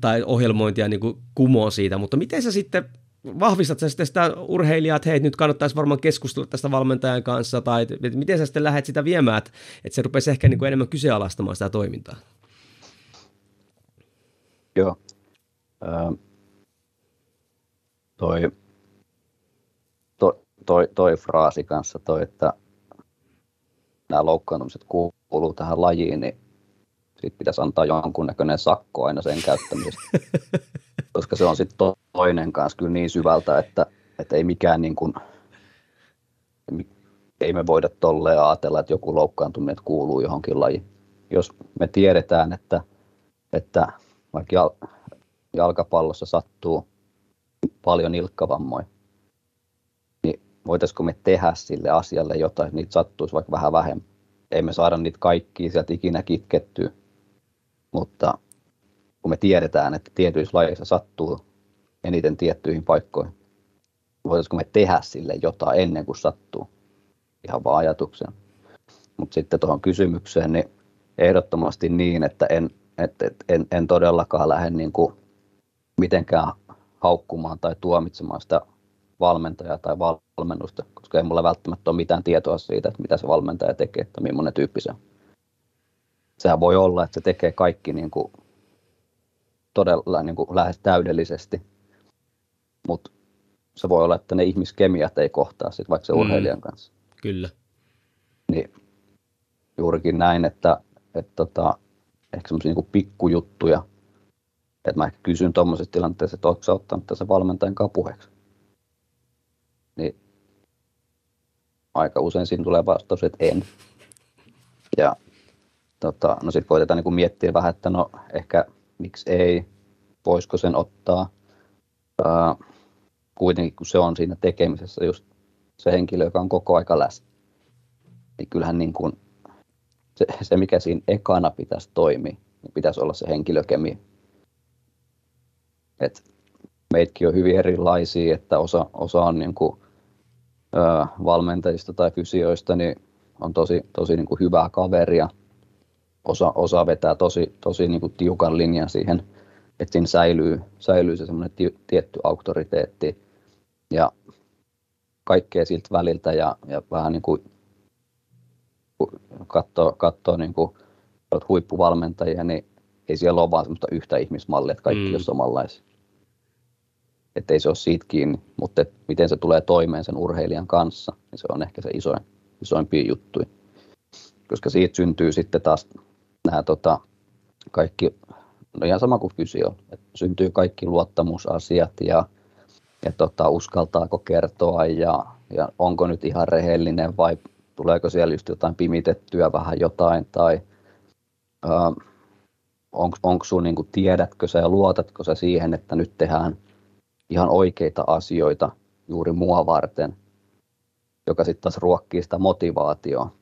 tai ohjelmointia niin kuin kumoon siitä, mutta miten sä sitten vahvistat sä sitten sitä urheilijaa, että hei, nyt kannattaisi varmaan keskustella tästä valmentajan kanssa, tai että miten sä sitten lähdet sitä viemään, että, että se rupesi ehkä niin kuin enemmän kyseenalaistamaan sitä toimintaa? Joo. Ö, toi, toi, toi, toi fraasi kanssa, toi, että nämä loukkaantumiset kuuluu tähän lajiin, niin siitä pitäisi antaa jonkunnäköinen sakko aina sen käyttämisestä. *laughs* koska se on sitten toinen kanssa kyllä niin syvältä, että, että ei mikään niin kuin, ei me voida tolleen ajatella, että joku loukkaantuminen kuuluu johonkin lajiin. Jos me tiedetään, että, että vaikka jalkapallossa sattuu paljon ilkkavammoja, niin voitaisiko me tehdä sille asialle jotain, että niitä sattuisi vaikka vähän vähemmän. Ei me saada niitä kaikkia sieltä ikinä kitkettyä, mutta kun me tiedetään, että tietyissä lajeissa sattuu eniten tiettyihin paikkoihin. Voitaisiko me tehdä sille jotain ennen kuin sattuu? Ihan vaan ajatuksen. Mutta sitten tuohon kysymykseen, niin ehdottomasti niin, että en, et, et, en, en todellakaan lähde niin kuin mitenkään haukkumaan tai tuomitsemaan sitä valmentajaa tai valmennusta, koska ei mulla välttämättä ole mitään tietoa siitä, että mitä se valmentaja tekee, että millainen tyyppi se on. Sehän voi olla, että se tekee kaikki niin kuin todella niin kuin lähes täydellisesti, mutta se voi olla, että ne ihmiskemiat ei kohtaa sit vaikka se mm. urheilijan kanssa. Kyllä. Niin juurikin näin, että, että tota, ehkä semmoisia niin pikkujuttuja, että mä ehkä kysyn tuommoisessa tilanteessa, että oletko ottanut tässä valmentajan kanssa puheeksi. Niin aika usein siinä tulee vastaus, että en. Ja tota, no sitten koitetaan niin miettiä vähän, että no ehkä miksi ei, voisiko sen ottaa. Ää, kuitenkin kun se on siinä tekemisessä just se henkilö, joka on koko aika läsnä, niin kyllähän niin kuin se, se, mikä siinä ekana pitäisi toimia, niin pitäisi olla se henkilökemia. Et meitkin on hyvin erilaisia, että osa, osa on niin kuin, ö, valmentajista tai fysioista, niin on tosi, tosi niin kuin hyvää kaveria, osa, osa vetää tosi, tosi niin kuin tiukan linjan siihen, että siinä säilyy, säilyy se semmoinen tietty auktoriteetti ja kaikkea siltä väliltä ja, ja vähän niin kuin katsoo, katsoo niin kuin huippuvalmentajia, niin ei siellä ole vaan semmoista yhtä ihmismallia, että kaikki mm. on samanlaisia. Että ei se ole siitä kiinni, mutta miten se tulee toimeen sen urheilijan kanssa, niin se on ehkä se isoin, isoimpia juttuja. Koska siitä syntyy sitten taas nämä tota, kaikki, no ihan sama kuin fysio, että syntyy kaikki luottamusasiat ja, ja tota, uskaltaako kertoa ja, ja onko nyt ihan rehellinen vai tuleeko siellä just jotain pimitettyä vähän jotain tai onko, onko sun, niin tiedätkö sä ja luotatko sä siihen, että nyt tehdään ihan oikeita asioita juuri mua varten, joka sitten taas ruokkii sitä motivaatioa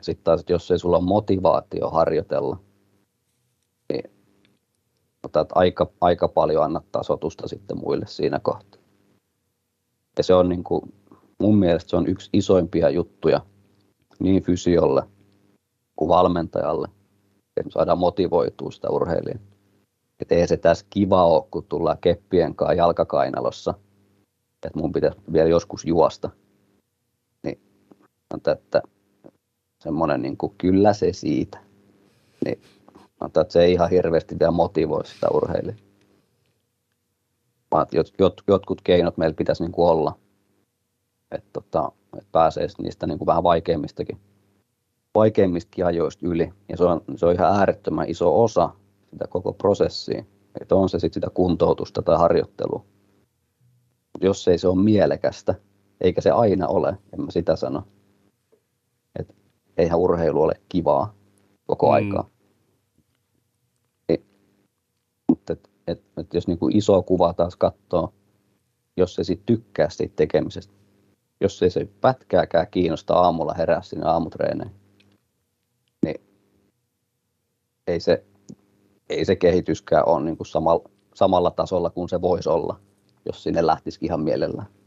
sitten taas, että jos ei sulla ole motivaatio harjoitella, niin otat aika, aika paljon annat tasotusta sitten muille siinä kohtaa. Ja se on niin kuin, mun mielestä se on yksi isoimpia juttuja niin fysiolle kuin valmentajalle, että saadaan motivoitua sitä urheilijaa. että ei se tässä kiva ole, kun tullaan keppien kanssa jalkakainalossa, että mun pitäisi vielä joskus juosta. Niin että semmoinen niin kuin, kyllä se siitä. Niin että se ei ihan hirveästi vielä motivoi sitä urheilijaa. Jot, jot, jotkut keinot meillä pitäisi niin kuin olla, että, tota, että pääsee niistä niin kuin vähän vaikeimmistakin, vaikeimmistakin ajoista yli. Ja se on, se on ihan äärettömän iso osa sitä koko prosessia, että on se sitten sitä kuntoutusta tai harjoittelua. Jos ei se ole mielekästä, eikä se aina ole, en mä sitä sano, eihän urheilu ole kivaa koko mm. aikaa. Niin, mutta et, et, et jos niinku iso kuva taas katsoo, jos se sitten tykkää siitä tekemisestä, jos ei se pätkääkään kiinnosta aamulla herää sinne aamutreeneen, niin ei se, ei se kehityskään ole niin kuin samalla, samalla tasolla kuin se voisi olla, jos sinne lähtisi ihan mielellään.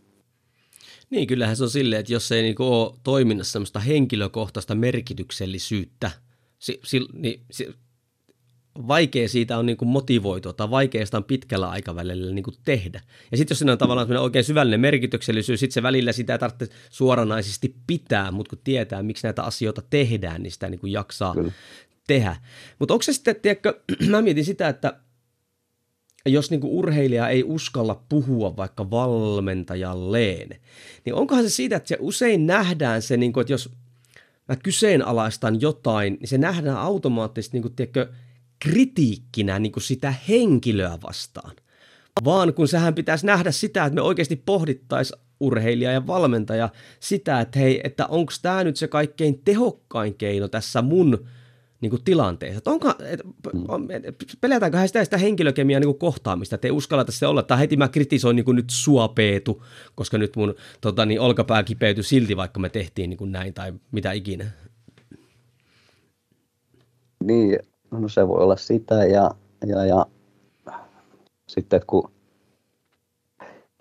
Niin, kyllähän se on silleen, että jos ei niin ole toiminnassa semmoista henkilökohtaista merkityksellisyyttä, si, si, niin si, vaikea siitä on niin kuin motivoitua tai vaikea sitä on pitkällä aikavälillä niin kuin tehdä. Ja sitten jos siinä on tavallaan oikein syvällinen merkityksellisyys, sitten se välillä sitä ei tarvitse suoranaisesti pitää, mutta kun tietää, miksi näitä asioita tehdään, niin sitä niin kuin jaksaa Kyllä. tehdä. Mutta onko se sitten, tiedätkö, *clears throat* mä mietin sitä, että jos niin urheilija ei uskalla puhua vaikka valmentajalleen, niin onkohan se siitä, että se usein nähdään se, niin kuin, että jos mä kyseenalaistan jotain, niin se nähdään automaattisesti, niin kuin, tiedätkö, kritiikkinä niin kuin sitä henkilöä vastaan, vaan kun sehän pitäisi nähdä sitä, että me oikeasti pohdittaisiin urheilija ja valmentaja sitä, että hei, että onko tämä nyt se kaikkein tehokkain keino tässä mun niin kuin tilanteessa. Että onko, et, et, pelätäänköhän sitä, sitä henkilökemiaa niin kuin kohtaamista, että ei uskalleta se olla, tai heti mä kritisoin niin kuin nyt sua Peetu, koska nyt mun tota, niin, olkapää kipeytyi silti, vaikka me tehtiin niin kuin näin tai mitä ikinä. Niin, No se voi olla sitä ja, ja, ja sitten kun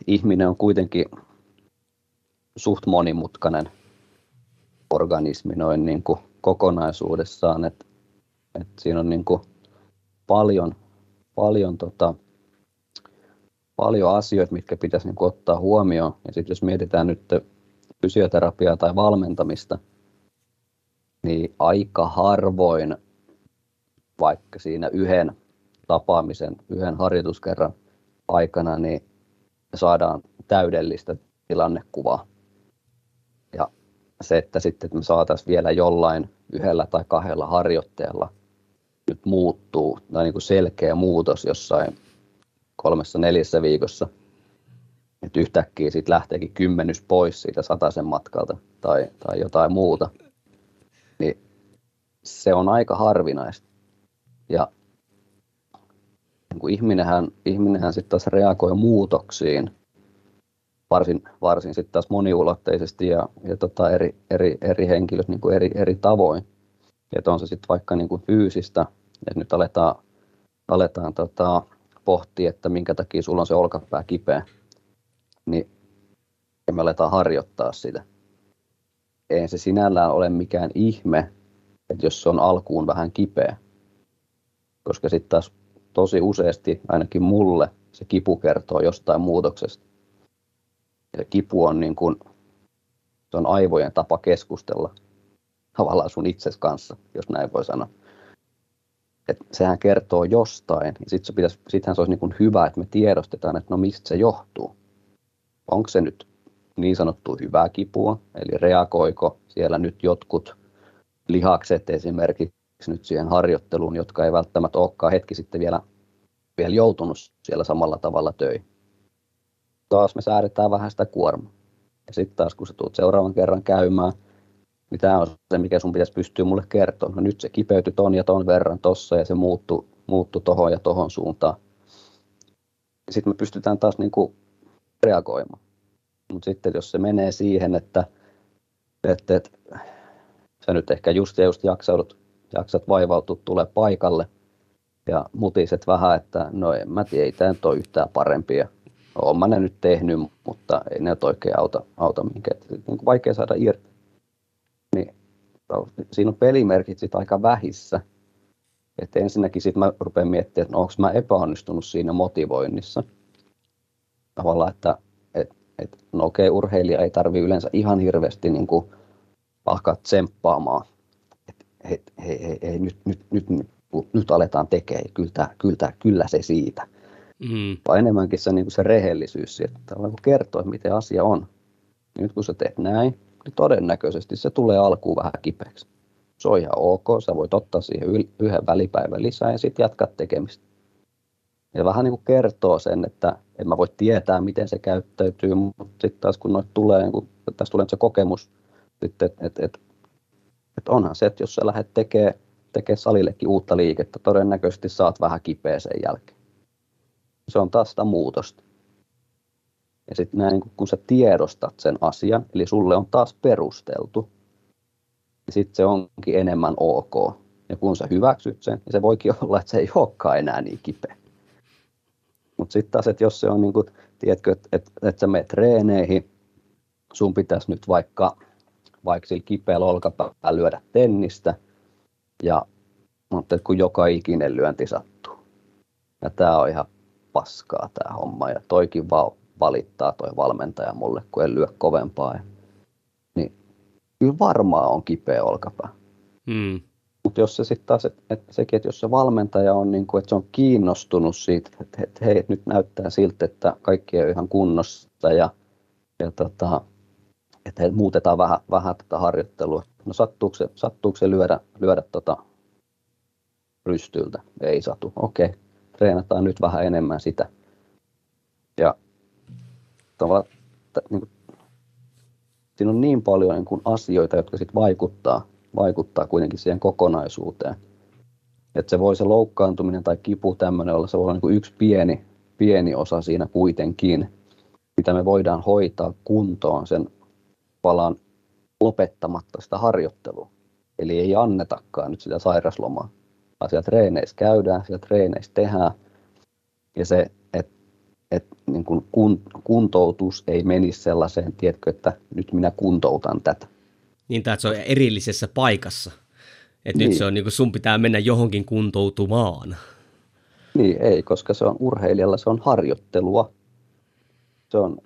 ihminen on kuitenkin suht monimutkainen organismi noin niin kuin kokonaisuudessaan, että, että siinä on niin kuin paljon, paljon, tota, paljon asioita, mitkä pitäisi niin kuin ottaa huomioon. Ja sitten jos mietitään nyt fysioterapiaa tai valmentamista, niin aika harvoin vaikka siinä yhden tapaamisen, yhden harjoituskerran aikana, niin saadaan täydellistä tilannekuvaa. Ja se, että sitten että me saataisiin vielä jollain yhdellä tai kahdella harjoitteella nyt muuttuu, tai niin kuin selkeä muutos jossain kolmessa neljässä viikossa, että yhtäkkiä sitten lähteekin kymmenys pois siitä sataisen matkalta tai, tai jotain muuta, niin se on aika harvinaista. Ja niin kuin ihminenhän, ihminenhän sitten taas reagoi muutoksiin varsin, varsin sitten taas moniulotteisesti ja, ja tota eri, eri, eri henkilöt niin eri, eri tavoin. Että on se sitten vaikka niin kuin fyysistä, että nyt aletaan, aletaan tota, pohtia, että minkä takia sulla on se olkapää kipeä, niin me aletaan harjoittaa sitä. Ei se sinällään ole mikään ihme, että jos se on alkuun vähän kipeä, koska sitten taas tosi useasti, ainakin mulle, se kipu kertoo jostain muutoksesta. Ja kipu on, niin kuin, se on aivojen tapa keskustella tavallaan sun itses kanssa, jos näin voi sanoa. Et sehän kertoo jostain, ja sitten se pitäisi, sittenhän se olisi niin kuin hyvä, että me tiedostetaan, että no mistä se johtuu. Onko se nyt niin sanottu hyvää kipua, eli reagoiko siellä nyt jotkut lihakset esimerkiksi nyt siihen harjoitteluun, jotka ei välttämättä olekaan hetki sitten vielä, vielä joutunut siellä samalla tavalla töihin. Taas me säädetään vähän sitä kuormaa. Ja sitten taas kun sä tulet seuraavan kerran käymään, niin tämä on se, mikä sun pitäisi pystyä mulle kertoa. No nyt se kipeytyi ton ja ton verran tossa ja se muuttui, muuttui tohon ja tohon suuntaan. Sitten me pystytään taas niin kuin reagoimaan. Mutta sitten jos se menee siihen, että, että, että sä nyt ehkä just ja just jaksaudut jaksat vaivautua tulee paikalle ja mutiset vähän, että no en mä tiedä, ei tämä ole yhtään parempi ja olen mä ne nyt tehnyt, mutta ei ne oikein auta, auta minkään. Niin kuin vaikea saada irti. Niin, siinä on pelimerkit sit aika vähissä. että ensinnäkin sitten mä rupean miettimään, että no, onko mä epäonnistunut siinä motivoinnissa. Tavallaan, että et, et, no okei, urheilija ei tarvi yleensä ihan hirveästi niin kuin alkaa tsemppaamaan, hei, hei, hei, hei nyt, nyt, nyt, nyt, nyt aletaan tekemään, kyllä, kyllä, kyllä se siitä. Mm. Vaan enemmänkin se, niin kuin se rehellisyys, että kun kertoo, miten asia on. Nyt kun sä teet näin, niin todennäköisesti se tulee alkuun vähän kipeäksi. Se on ihan ok, sä voit ottaa siihen yhden välipäivän lisää ja sitten jatkaa tekemistä. Ja vähän niin kuin kertoo sen, että en mä voi tietää, miten se käyttäytyy, mutta sitten taas kun noit tulee, niin kun, tässä tulee se kokemus, että et, et, et, et onhan se, että jos sä lähdet tekemään tekee salillekin uutta liikettä, todennäköisesti saat vähän kipeä sen jälkeen. Se on taas sitä muutosta. Ja sitten näin, kun sä tiedostat sen asian, eli sulle on taas perusteltu, niin sitten se onkin enemmän ok. Ja kun sä hyväksyt sen, niin se voikin *laughs* olla, että se ei olekaan enää niin kipeä. Mutta sitten taas, että jos se on, niin kuin, tiedätkö, että et, et sä menet treeneihin, sun pitäisi nyt vaikka, vaikka sillä kipeällä olkapäällä lyödä tennistä, ja mutta kun joka ikinen lyönti sattuu. Ja tämä on ihan paskaa tämä homma, ja toikin vaan valittaa toi valmentaja mulle, kun en lyö kovempaa. Niin kyllä varmaan on kipeä olkapää. Hmm. Mutta jos se sitten taas, että et sekin, että jos se valmentaja on, niin kuin, että se on kiinnostunut siitä, että et, hei, et nyt näyttää siltä, että kaikki on ihan kunnossa ja, ja tota, että he muutetaan vähän, vähän tätä harjoittelua. No sattuuko se, sattuuko se lyödä, lyödä tota rystyltä? Ei satu. Okei, treenataan nyt vähän enemmän sitä. Ja tavallaan, niin kuin, siinä on niin paljon niin kuin asioita, jotka sitten vaikuttaa, vaikuttaa kuitenkin siihen kokonaisuuteen. Että se voi se loukkaantuminen tai kipu tämmöinen olla, se voi olla niin kuin yksi pieni, pieni osa siinä kuitenkin, mitä me voidaan hoitaa kuntoon sen palan lopettamatta sitä harjoittelua. Eli ei annetakaan nyt sitä sairaslomaa. Siellä treeneissä käydään, siellä treeneissä tehdään. Ja se että niin kuin kun, kuntoutus ei menisi sellaiseen, tiedätkö, että nyt minä kuntoutan tätä. Niin, että se on erillisessä paikassa. Että niin. nyt se on niin kuin sun pitää mennä johonkin kuntoutumaan. Niin, ei, koska se on urheilijalla, se on harjoittelua. Se on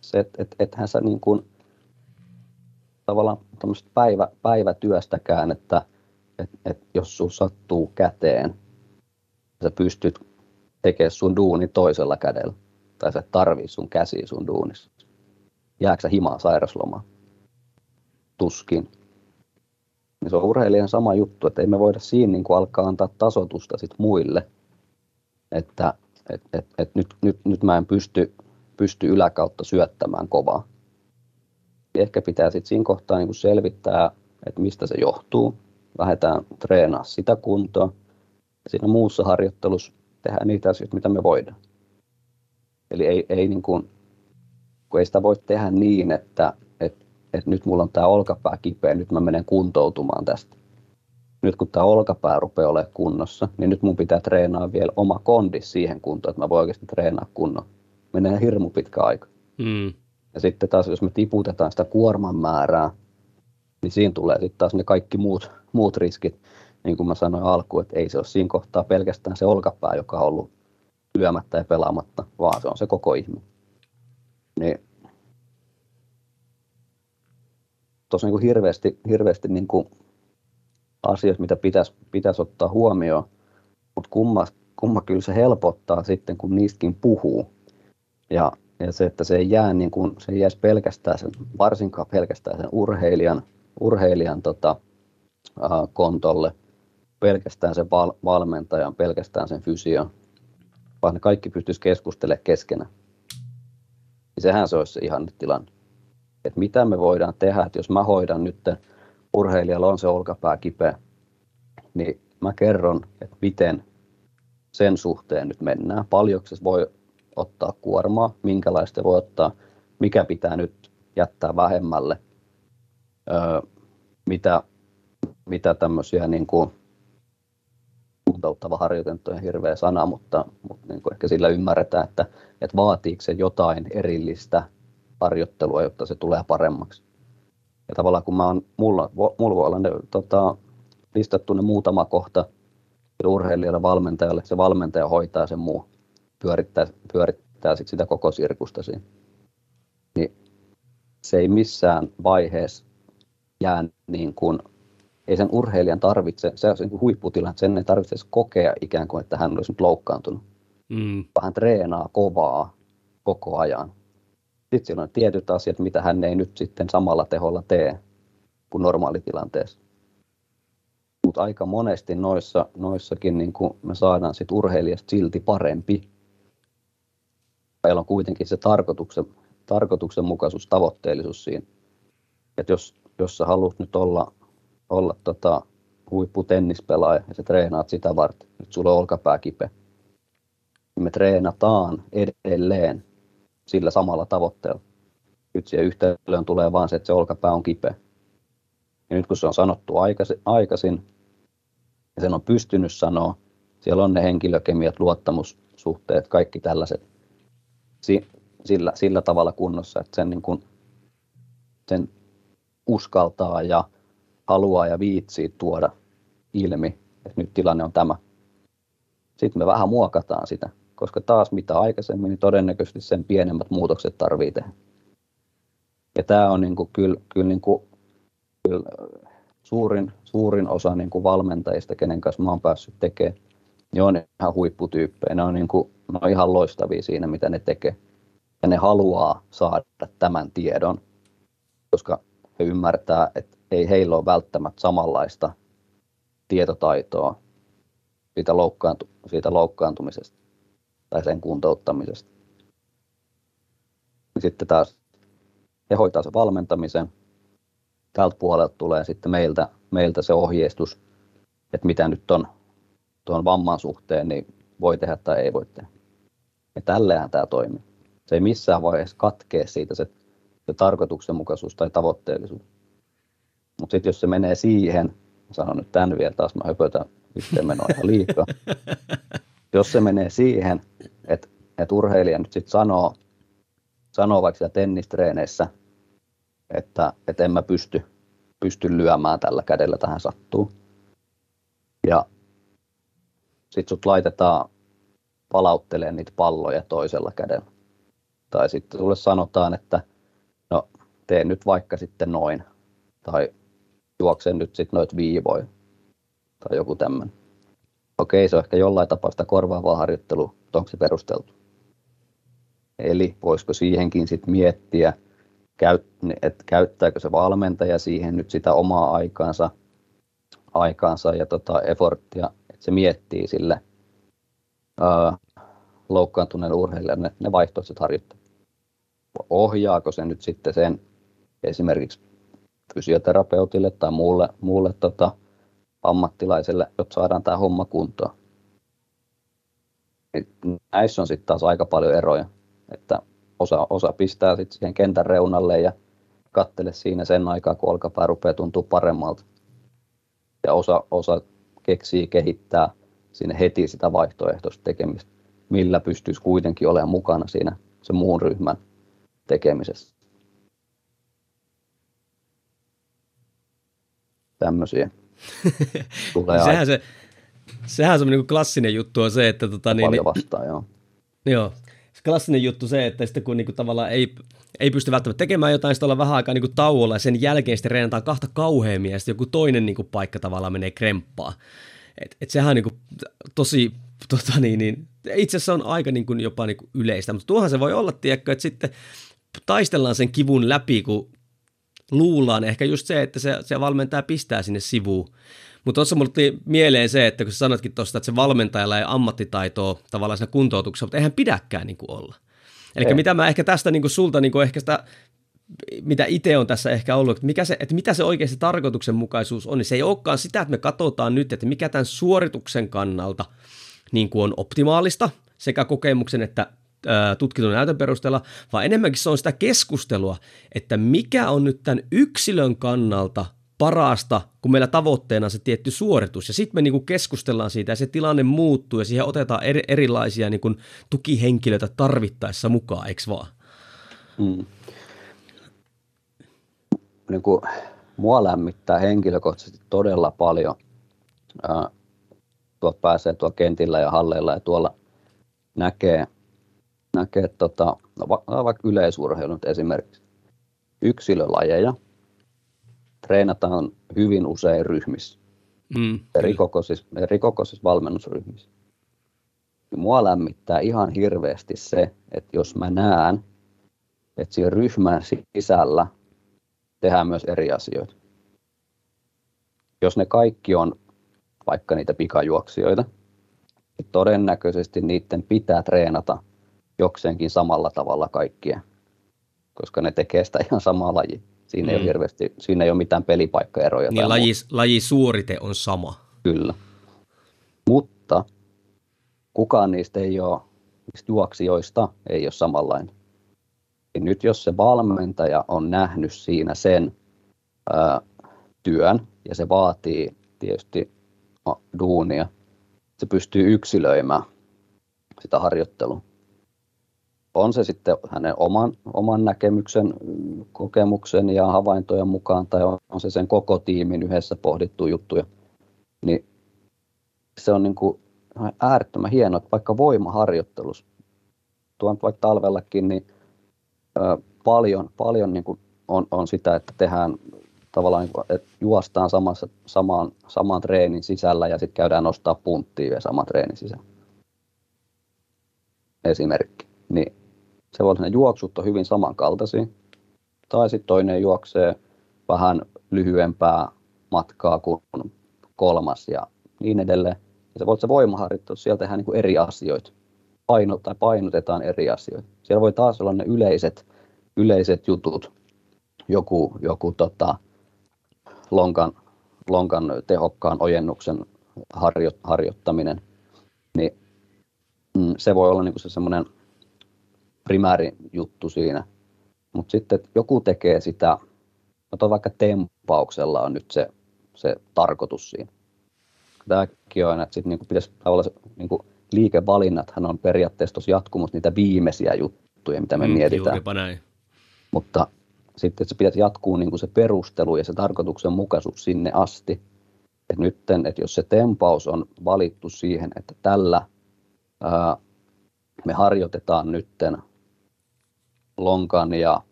se, että et, ethän sä niin kuin, tavallaan päivä, päivätyöstäkään, että et, et jos sun sattuu käteen, sä pystyt tekemään sun duuni toisella kädellä tai sä tarvii sun käsiä sun duunissa. Jääkö sä himaa sairaslomaan? Tuskin. Niin se on urheilijan sama juttu, että ei me voida siinä niin kuin alkaa antaa tasotusta sit muille, että et, et, et nyt, nyt, nyt mä en pysty, pysty yläkautta syöttämään kovaa. Ehkä pitää sitten siinä kohtaa niin kuin selvittää, että mistä se johtuu. Lähdetään treenaamaan sitä kuntoa. Ja siinä muussa harjoittelussa tehdään niitä asioita, mitä me voidaan. Eli ei, ei, niin kuin, kun ei sitä voi tehdä niin, että, että, että nyt mulla on tämä olkapää kipeä, nyt mä menen kuntoutumaan tästä. Nyt kun tämä olkapää rupeaa olemaan kunnossa, niin nyt mun pitää treenaa vielä oma kondi siihen kuntoon, että mä voin oikeasti treenaa kunnon. Menee hirmu pitkä aika. Mm. Ja sitten taas, jos me tiputetaan sitä kuorman määrää, niin siinä tulee sitten taas ne kaikki muut, muut riskit, niin kuin mä sanoin alkuun, että ei se ole siinä kohtaa pelkästään se olkapää, joka on ollut lyömättä ja pelaamatta, vaan se on se koko ihme. Niin tuossa niin hirveästi, hirveästi niin kuin asioita, mitä pitäisi, pitäisi ottaa huomioon, mutta kumma, kumma kyllä se helpottaa sitten, kun niistäkin puhuu. Ja, ja se, että se ei jää niin kuin, se ei jäisi pelkästään sen, varsinkaan pelkästään sen urheilijan, urheilijan tota, äh, kontolle, pelkästään sen val, valmentajan, pelkästään sen fysion, vaan ne kaikki pystyisi keskustelemaan keskenään. Niin sehän se olisi se ihanne tilanne. Että mitä me voidaan tehdä, että jos mä hoidan nyt, urheilijalla on se olkapää kipeä, niin mä kerron, että miten sen suhteen nyt mennään. Paljonko se voi ottaa kuormaa, minkälaista voi ottaa, mikä pitää nyt jättää vähemmälle, mitä, mitä tämmöisiä niin kuin kuntouttava harjoitettu on hirveä sana, mutta, mutta niin kuin ehkä sillä ymmärretään, että, että vaatiiko se jotain erillistä harjoittelua, jotta se tulee paremmaksi. Ja tavallaan kun mä oon, mulla, mulla voi olla ne, tota, listattu ne muutama kohta, urheilijalle, valmentajalle, se valmentaja hoitaa sen muu, pyörittää, pyörittää sit sitä koko sirkusta siinä. Niin se ei missään vaiheessa jää niin kuin, ei sen urheilijan tarvitse, se on niin huipputila, että sen ei tarvitse kokea ikään kuin, että hän olisi nyt loukkaantunut. Mm. Hän treenaa kovaa koko ajan. Sitten siellä on tietyt asiat, mitä hän ei nyt sitten samalla teholla tee kuin normaalitilanteessa. Mutta aika monesti noissa, noissakin niin kuin me saadaan sit urheilijasta silti parempi. Meillä on kuitenkin se tarkoituksen, tarkoituksenmukaisuus, tavoitteellisuus siinä. Että jos, jos sä haluat nyt olla, olla tota, huipputennispelaaja ja sä treenaat sitä varten, nyt sulla on olkapää kipeä, niin me treenataan edelleen sillä samalla tavoitteella. Nyt siihen yhteyteen tulee vaan se, että se olkapää on kipeä. Ja nyt kun se on sanottu aikaisin, aikaisin ja sen on pystynyt sanoa, siellä on ne henkilökemiat, luottamussuhteet, kaikki tällaiset si, sillä, sillä tavalla kunnossa, että sen, niin kuin, sen uskaltaa ja haluaa ja viitsii tuoda ilmi, että nyt tilanne on tämä. Sitten me vähän muokataan sitä, koska taas mitä aikaisemmin, niin todennäköisesti sen pienemmät muutokset tarvii tehdä. Ja tämä on niin kuin, kyllä, kyllä, niin kuin, kyllä suurin, suurin osa niin kuin valmentajista, kenen kanssa mä oon päässyt tekemään, niin on ihan huipputyyppejä. Ne on, niin kuin, ne on ihan loistavia siinä, mitä ne tekee. Ja ne haluaa saada tämän tiedon, koska he ymmärtää, että ei heillä ole välttämättä samanlaista tietotaitoa siitä, loukkaantu, siitä loukkaantumisesta tai sen kuntouttamisesta. Sitten taas he hoitaa sen valmentamisen, tältä puolelta tulee sitten meiltä, meiltä se ohjeistus, että mitä nyt on tuon vamman suhteen, niin voi tehdä tai ei voi tehdä. Ja tälleen tämä toimii. Se ei missään vaiheessa katkee siitä se, se tarkoituksenmukaisuus tai tavoitteellisuus. Mutta sitten jos se menee siihen, sanon nyt tämän vielä taas, mä höpötän yhteen menoa ihan liikaa. *laughs* jos se menee siihen, että, että urheilija nyt sitten sanoo, sanoo vaikka siellä tennistreeneissä, että, että en mä pysty, pysty lyömään tällä kädellä tähän sattuu. Ja sitten sut laitetaan palauttelemaan niitä palloja toisella kädellä. Tai sitten sulle sanotaan, että tee nyt vaikka sitten noin. Tai juokse nyt sitten noit viivoja. Tai joku tämmöinen. Okei, se on ehkä jollain tapaa sitä korvaavaa harjoittelua, mutta onko se perusteltu? Eli voisiko siihenkin sitten miettiä, että käyttääkö se valmentaja siihen nyt sitä omaa aikaansa, aikaansa ja tota efforttia, että se miettii sille ää, loukkaantuneelle urheilijalle ne, ne vaihtoehtoiset harjoittelut. Ohjaako se nyt sitten sen esimerkiksi fysioterapeutille tai muulle, muulle tota, ammattilaiselle, jotta saadaan tämä homma kuntoon. Näissä on sitten taas aika paljon eroja, että osa, osa pistää sitten siihen kentän reunalle ja kattele siinä sen aikaa, kun olkapää rupeaa tuntua paremmalta. Ja osa, osa keksii kehittää sinne heti sitä vaihtoehtoista tekemistä, millä pystyisi kuitenkin olemaan mukana siinä se muun ryhmän tekemisessä. Tämmöisiä. *laughs* sehän, se, sehän se niin klassinen juttu on se, että... Tota, niin, niin, vastaan, joo. Joo, klassinen juttu se, että sitten kun niinku tavallaan ei, ei pysty välttämättä tekemään jotain, sitten ollaan vähän aikaa niinku tauolla ja sen jälkeen sitten reenataan kahta kauheammin ja sitten joku toinen niinku paikka tavallaan menee kremppaa. Et, et sehän on niinku tosi, *laughs* tota niin, niin, itse asiassa on aika niinku jopa niinku yleistä, mutta tuohan se voi olla, tiedätkö, että sitten taistellaan sen kivun läpi, kun luullaan ehkä just se, että se, se valmentaja pistää sinne sivuun. Mutta tuossa mulle tuli mieleen se, että kun sä sanotkin tuosta, että se valmentajalla ei ammattitaitoa tavallaan siinä kuntoutuksessa, mutta eihän pidäkään niin kuin olla. Eli mitä mä ehkä tästä niin kuin sulta niin kuin ehkä sitä mitä itse on tässä ehkä ollut, että, mikä se, että mitä se oikeasti tarkoituksenmukaisuus on, niin se ei olekaan sitä, että me katsotaan nyt, että mikä tämän suorituksen kannalta niin kuin on optimaalista sekä kokemuksen että tutkitun näytön perusteella, vaan enemmänkin se on sitä keskustelua, että mikä on nyt tämän yksilön kannalta parasta, kun meillä tavoitteena on se tietty suoritus. Ja sitten me niinku keskustellaan siitä ja se tilanne muuttuu ja siihen otetaan eri, erilaisia niinku tukihenkilöitä tarvittaessa mukaan, eikö vaan? Mm. Niin kuin mua lämmittää henkilökohtaisesti todella paljon ää, tuolta pääsee tuolla kentillä ja halleilla ja tuolla näkee, näkee tota, no, vaikka yleisurheilut esimerkiksi, yksilölajeja, treenataan hyvin usein ryhmissä, mm, erikokoisissa, erikokoisissa valmennusryhmissä. Mua lämmittää ihan hirveästi se, että jos mä näen, että siinä ryhmän sisällä tehdään myös eri asioita. Jos ne kaikki on vaikka niitä pikajuoksijoita, niin todennäköisesti niiden pitää treenata jokseenkin samalla tavalla kaikkia, koska ne tekee sitä ihan samaa lajia. Siinä, mm. ei ole mm. hirveästi, siinä ei ole mitään pelipaikkaeroja. Niin laji, laji suorite on sama. Kyllä. Mutta kukaan niistä ei ole, niistä juoksijoista ei ole samanlainen. Ja nyt jos se valmentaja on nähnyt siinä sen ää, työn, ja se vaatii tietysti duunia, se pystyy yksilöimään sitä harjoittelua. On se sitten hänen oman, oman näkemyksen, kokemuksen ja havaintojen mukaan, tai on se sen koko tiimin yhdessä pohdittu juttuja, niin se on niin kuin äärettömän hienoa, että vaikka voimaharjoittelussa, tuon vaikka talvellakin, niin paljon, paljon niin kuin on, on sitä, että tehdään tavallaan, niin että juostaan samassa, samaan, saman treenin sisällä ja sitten käydään nostaa punttia ja saman treenin sisällä. Esimerkki. Niin se voi olla, ne juoksut on hyvin samankaltaisia. Tai sitten toinen juoksee vähän lyhyempää matkaa kuin kolmas ja niin edelleen. Ja se voi olla se voimaharjoittelu, siellä tehdään niin kuin eri asioita. Paino, tai painotetaan eri asioita. Siellä voi taas olla ne yleiset, yleiset jutut, joku, joku tota, lonkan, lonkan tehokkaan ojennuksen harjo, harjoittaminen, niin mm, se voi olla niin se semmoinen primääri juttu siinä. Mutta sitten että joku tekee sitä, no vaikka tempauksella on nyt se, se tarkoitus siinä. Tämäkin on, että sitten niin pitäisi tavallaan se niin liikevalinnathan on periaatteessa tuossa jatkumus niitä viimeisiä juttuja, mitä me mm, mietitään. näin. Mutta sitten se pitäisi jatkuu niin kuin se perustelu ja se tarkoituksenmukaisuus sinne asti. että nyt, että jos se tempaus on valittu siihen, että tällä ää, me harjoitetaan nytten lonkan ja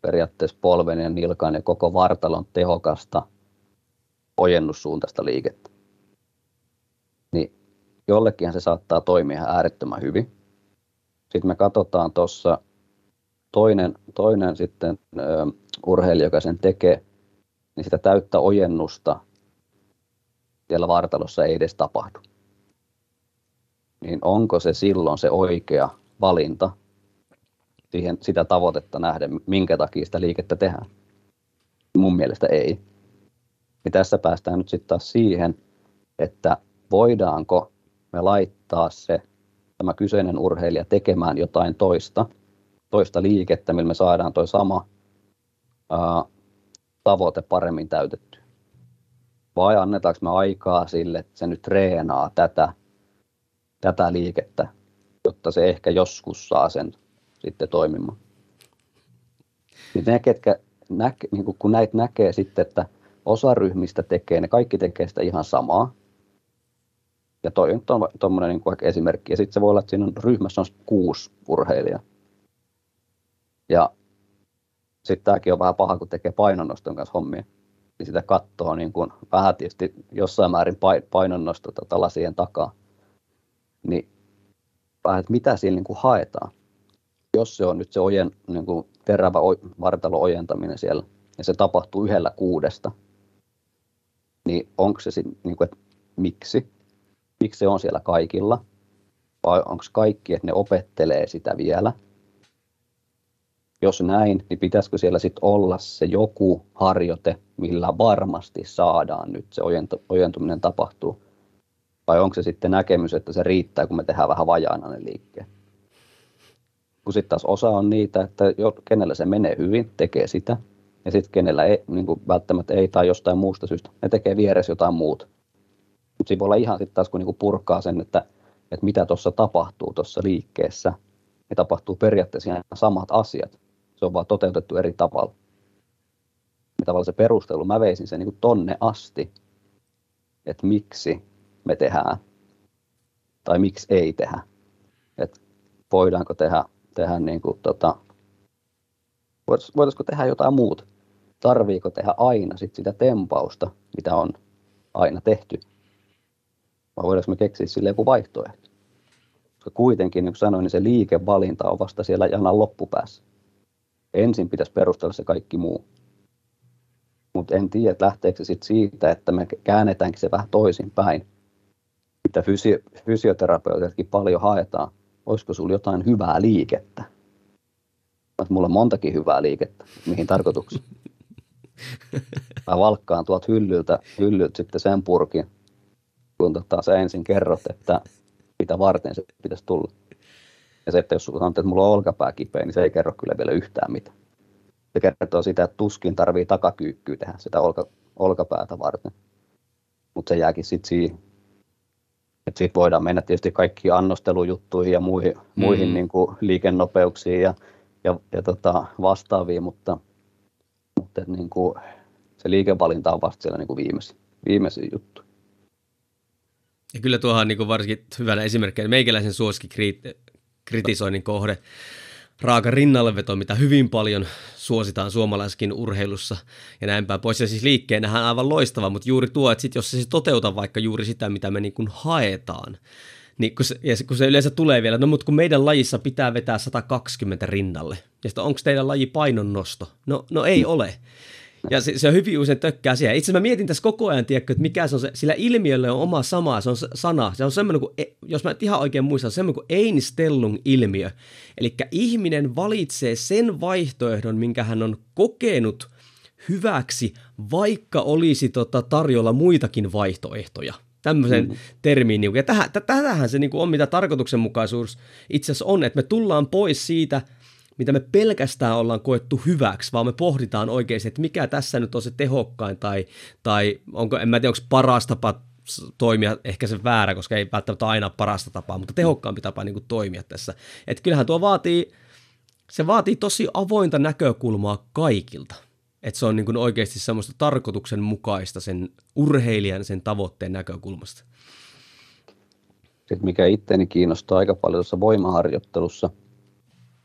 periaatteessa polven ja nilkan ja koko vartalon tehokasta ojennussuuntaista liikettä. Niin jollekin se saattaa toimia äärettömän hyvin. Sitten me katsotaan tuossa toinen, toinen sitten ö, urheilija, joka sen tekee, niin sitä täyttä ojennusta siellä vartalossa ei edes tapahdu. Niin onko se silloin se oikea valinta siihen, sitä tavoitetta nähden, minkä takia sitä liikettä tehdään? Mun mielestä ei. Ja tässä päästään nyt sitten taas siihen, että voidaanko me laittaa se tämä kyseinen urheilija tekemään jotain toista, toista liikettä, millä me saadaan tuo sama ää, tavoite paremmin täytetty. Vai annetaanko me aikaa sille, että se nyt treenaa tätä, tätä liikettä, jotta se ehkä joskus saa sen sitten toimimaan. Niin ne, ketkä näke, niin kun näitä näkee sitten, että osa ryhmistä tekee, ne kaikki tekee sitä ihan samaa. Ja toi on tuommoinen niin esimerkki. Ja sitten se voi olla, että siinä on, ryhmässä on kuusi urheilijaa. Ja sitten tämäkin on vähän paha, kun tekee painonnoston kanssa hommia. Niin sitä katsoo niin kuin vähän tietysti jossain määrin painonnosto tota lasien takaa. Niin vähän, että mitä siinä niin kuin haetaan. Jos se on nyt se ojen, niin kuin terävä vartalo ojentaminen siellä, ja se tapahtuu yhdellä kuudesta, niin onko se sitten, niin että miksi? Miksi se on siellä kaikilla? Vai onko kaikki, että ne opettelee sitä vielä – jos näin, niin pitäisikö siellä sitten olla se joku harjoite, millä varmasti saadaan nyt se ojentuminen tapahtuu? Vai onko se sitten näkemys, että se riittää, kun me tehdään vähän vajaana ne liikkeet? Kun sitten taas osa on niitä, että jo, kenellä se menee hyvin, tekee sitä, ja sitten kenellä ei, niin kuin välttämättä ei tai jostain muusta syystä, ne tekee vieressä jotain muuta. Mutta siinä voi olla ihan sitten taas, kun niin purkaa sen, että, että mitä tuossa tapahtuu tuossa liikkeessä, ne tapahtuu periaatteessa ihan samat asiat, se on vaan toteutettu eri tavalla. Ja tavallaan se perustelu, mä veisin sen niin tonne asti, että miksi me tehdään tai miksi ei tehdä. Et voidaanko tehdä, tehdä niin kuin, tota, voitaisiko tehdä jotain muuta. Tarviiko tehdä aina sit sitä tempausta, mitä on aina tehty. Vai voidaanko me keksiä sille joku vaihtoehto? Koska kuitenkin, niin kuin sanoin, niin se liikevalinta on vasta siellä janan loppupäässä. Ensin pitäisi perustella se kaikki muu. Mutta en tiedä, että lähteekö se sit siitä, että me käännetäänkin se vähän toisinpäin. Mitä fysio- fysioterapeutitkin paljon haetaan. Olisiko sinulla jotain hyvää liikettä? Mulla on montakin hyvää liikettä. Mihin tarkoituksiin? Mä valkkaan tuolta hyllyltä, hyllyltä sitten sen purkin, kun tota, sä ensin kerrot, että mitä varten se pitäisi tulla. Ja se, että jos sanot, että mulla on olkapää kipeä, niin se ei kerro kyllä vielä yhtään mitään. Se kertoo sitä, että tuskin tarvii takakyykkyä tehdä sitä olka, olkapäätä varten. Mutta se jääkin sitten siihen. Että siitä voidaan mennä tietysti kaikkiin annostelujuttuihin ja muihin, mm. muihin niin kuin liikennopeuksiin ja, ja, ja tota, vastaaviin, mutta, mutta niin kuin, se liikevalinta on vasta siellä niin kuin viimeisin, viimeisin juttu. Ja kyllä tuohan on niin kuin varsinkin hyvänä esimerkkinä meikäläisen suosikin kritisoinnin kohde. Raaka rinnalleveto, mitä hyvin paljon suositaan suomalaiskin urheilussa ja näin päin pois. Ja siis liikkeenähän aivan loistava, mutta juuri tuo, että sit jos se toteuta vaikka juuri sitä, mitä me niin haetaan, niin kun se, ja kun se yleensä tulee vielä, no mutta kun meidän lajissa pitää vetää 120 rinnalle, ja onko teidän laji painonnosto? No, no ei ole. Ja se, se on hyvin usein tökkää siihen. Itse mä mietin tässä koko ajan, tiedätkö, että mikä se on se, sillä ilmiölle on oma sama, se on sana. Se on semmoinen kuin, e, jos mä ihan oikein muistan, semmoinen kuin Einstellung-ilmiö. Eli ihminen valitsee sen vaihtoehdon, minkä hän on kokenut hyväksi, vaikka olisi tota, tarjolla muitakin vaihtoehtoja tämmöisen mm. termiin. Niin ja tähän, tähän se niin on, mitä tarkoituksenmukaisuus itse asiassa on, että me tullaan pois siitä – mitä me pelkästään ollaan koettu hyväksi, vaan me pohditaan oikeasti, että mikä tässä nyt on se tehokkain tai, tai onko, en mä tiedä, onko paras tapa toimia, ehkä se väärä, koska ei välttämättä aina parasta tapaa, mutta tehokkaampi tapa niin kuin toimia tässä. Että kyllähän tuo vaatii, se vaatii tosi avointa näkökulmaa kaikilta. Että se on niin kuin oikeasti semmoista tarkoituksenmukaista sen urheilijan sen tavoitteen näkökulmasta. Sitten mikä itteeni kiinnostaa aika paljon tuossa voimaharjoittelussa –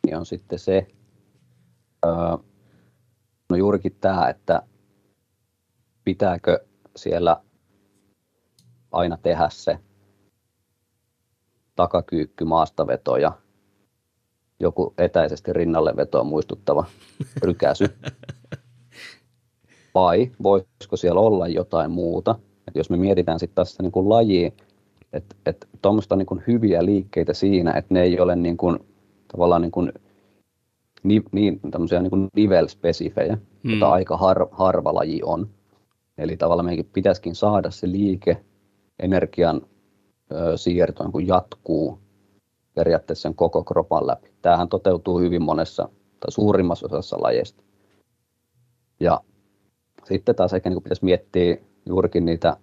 niin on sitten se, no juurikin tämä, että pitääkö siellä aina tehdä se takakyykky maastaveto ja joku etäisesti rinnalle vetoa muistuttava *laughs* rykäsy. Vai voisiko siellä olla jotain muuta? Et jos me mietitään sitten tässä niin kuin lajia, että et tuommoista niin hyviä liikkeitä siinä, että ne ei ole niin kuin tavallaan niin kuin, ni, niin, tämmöisiä niin kuin nivelspesifejä, hmm. jota aika har, harva laji on. Eli tavallaan meidän pitäisikin saada se liike, energian ö, siirto niin jatkuu periaatteessa sen koko kropan läpi. Tämähän toteutuu hyvin monessa tai suurimmassa osassa lajeista. Ja sitten taas ehkä niin pitäisi miettiä juurikin niitä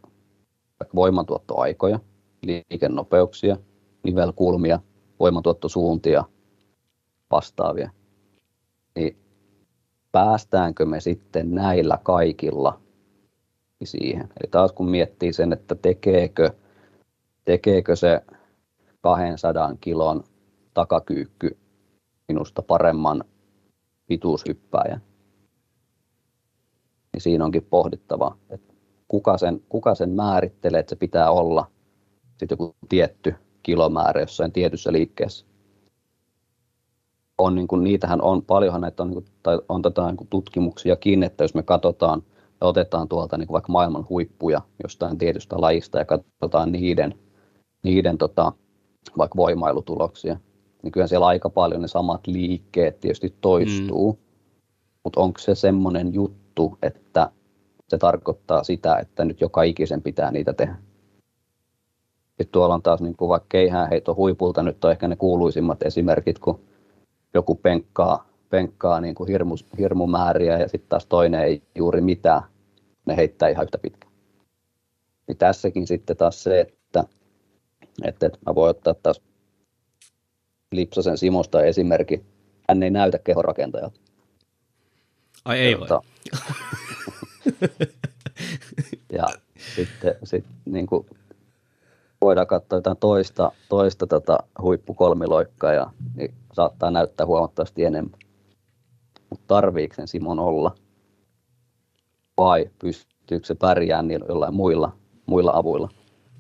voimantuottoaikoja, liikennopeuksia, nivelkulmia, voimantuottosuuntia, vastaavia, niin päästäänkö me sitten näillä kaikilla siihen. Eli taas kun miettii sen, että tekeekö, tekeekö se 200 kilon takakyykky minusta paremman pituushyppääjän, niin siinä onkin pohdittava, että kuka sen, kuka sen määrittelee, että se pitää olla sitten joku tietty kilomäärä jossain tietyssä liikkeessä on, niin kuin, niitähän on, paljonhan näitä on, niin kuin, tai on tätä niin kuin tutkimuksiakin, että jos me katsotaan ja otetaan tuolta niin kuin vaikka maailman huippuja jostain tietystä lajista ja katsotaan niiden, niiden tota, vaikka voimailutuloksia, niin kyllä siellä aika paljon ne samat liikkeet tietysti toistuu, mm. mutta onko se semmoinen juttu, että se tarkoittaa sitä, että nyt joka ikisen pitää niitä tehdä. Sitten tuolla on taas niin kuin vaikka keihäänheito huipulta, nyt on ehkä ne kuuluisimmat esimerkit, kun joku penkkaa, penkkaa niin kuin hirmu, hirmumääriä ja sitten taas toinen ei juuri mitään, ne heittää ihan yhtä pitkään. Niin tässäkin sitten taas se, että, että, että mä voin ottaa taas Lipsasen Simosta esimerkki. Hän ei näytä kehorakentajalta. Ai ei voi. Tota- *laughs* ja sitten sit, niin kuin, voidaan katsoa jotain toista, toista tota huippukolmiloikkaa ja niin saattaa näyttää huomattavasti enemmän. Mutta tarviiko sen Simon olla? Vai pystyykö se pärjäämään niillä jollain muilla, muilla avuilla,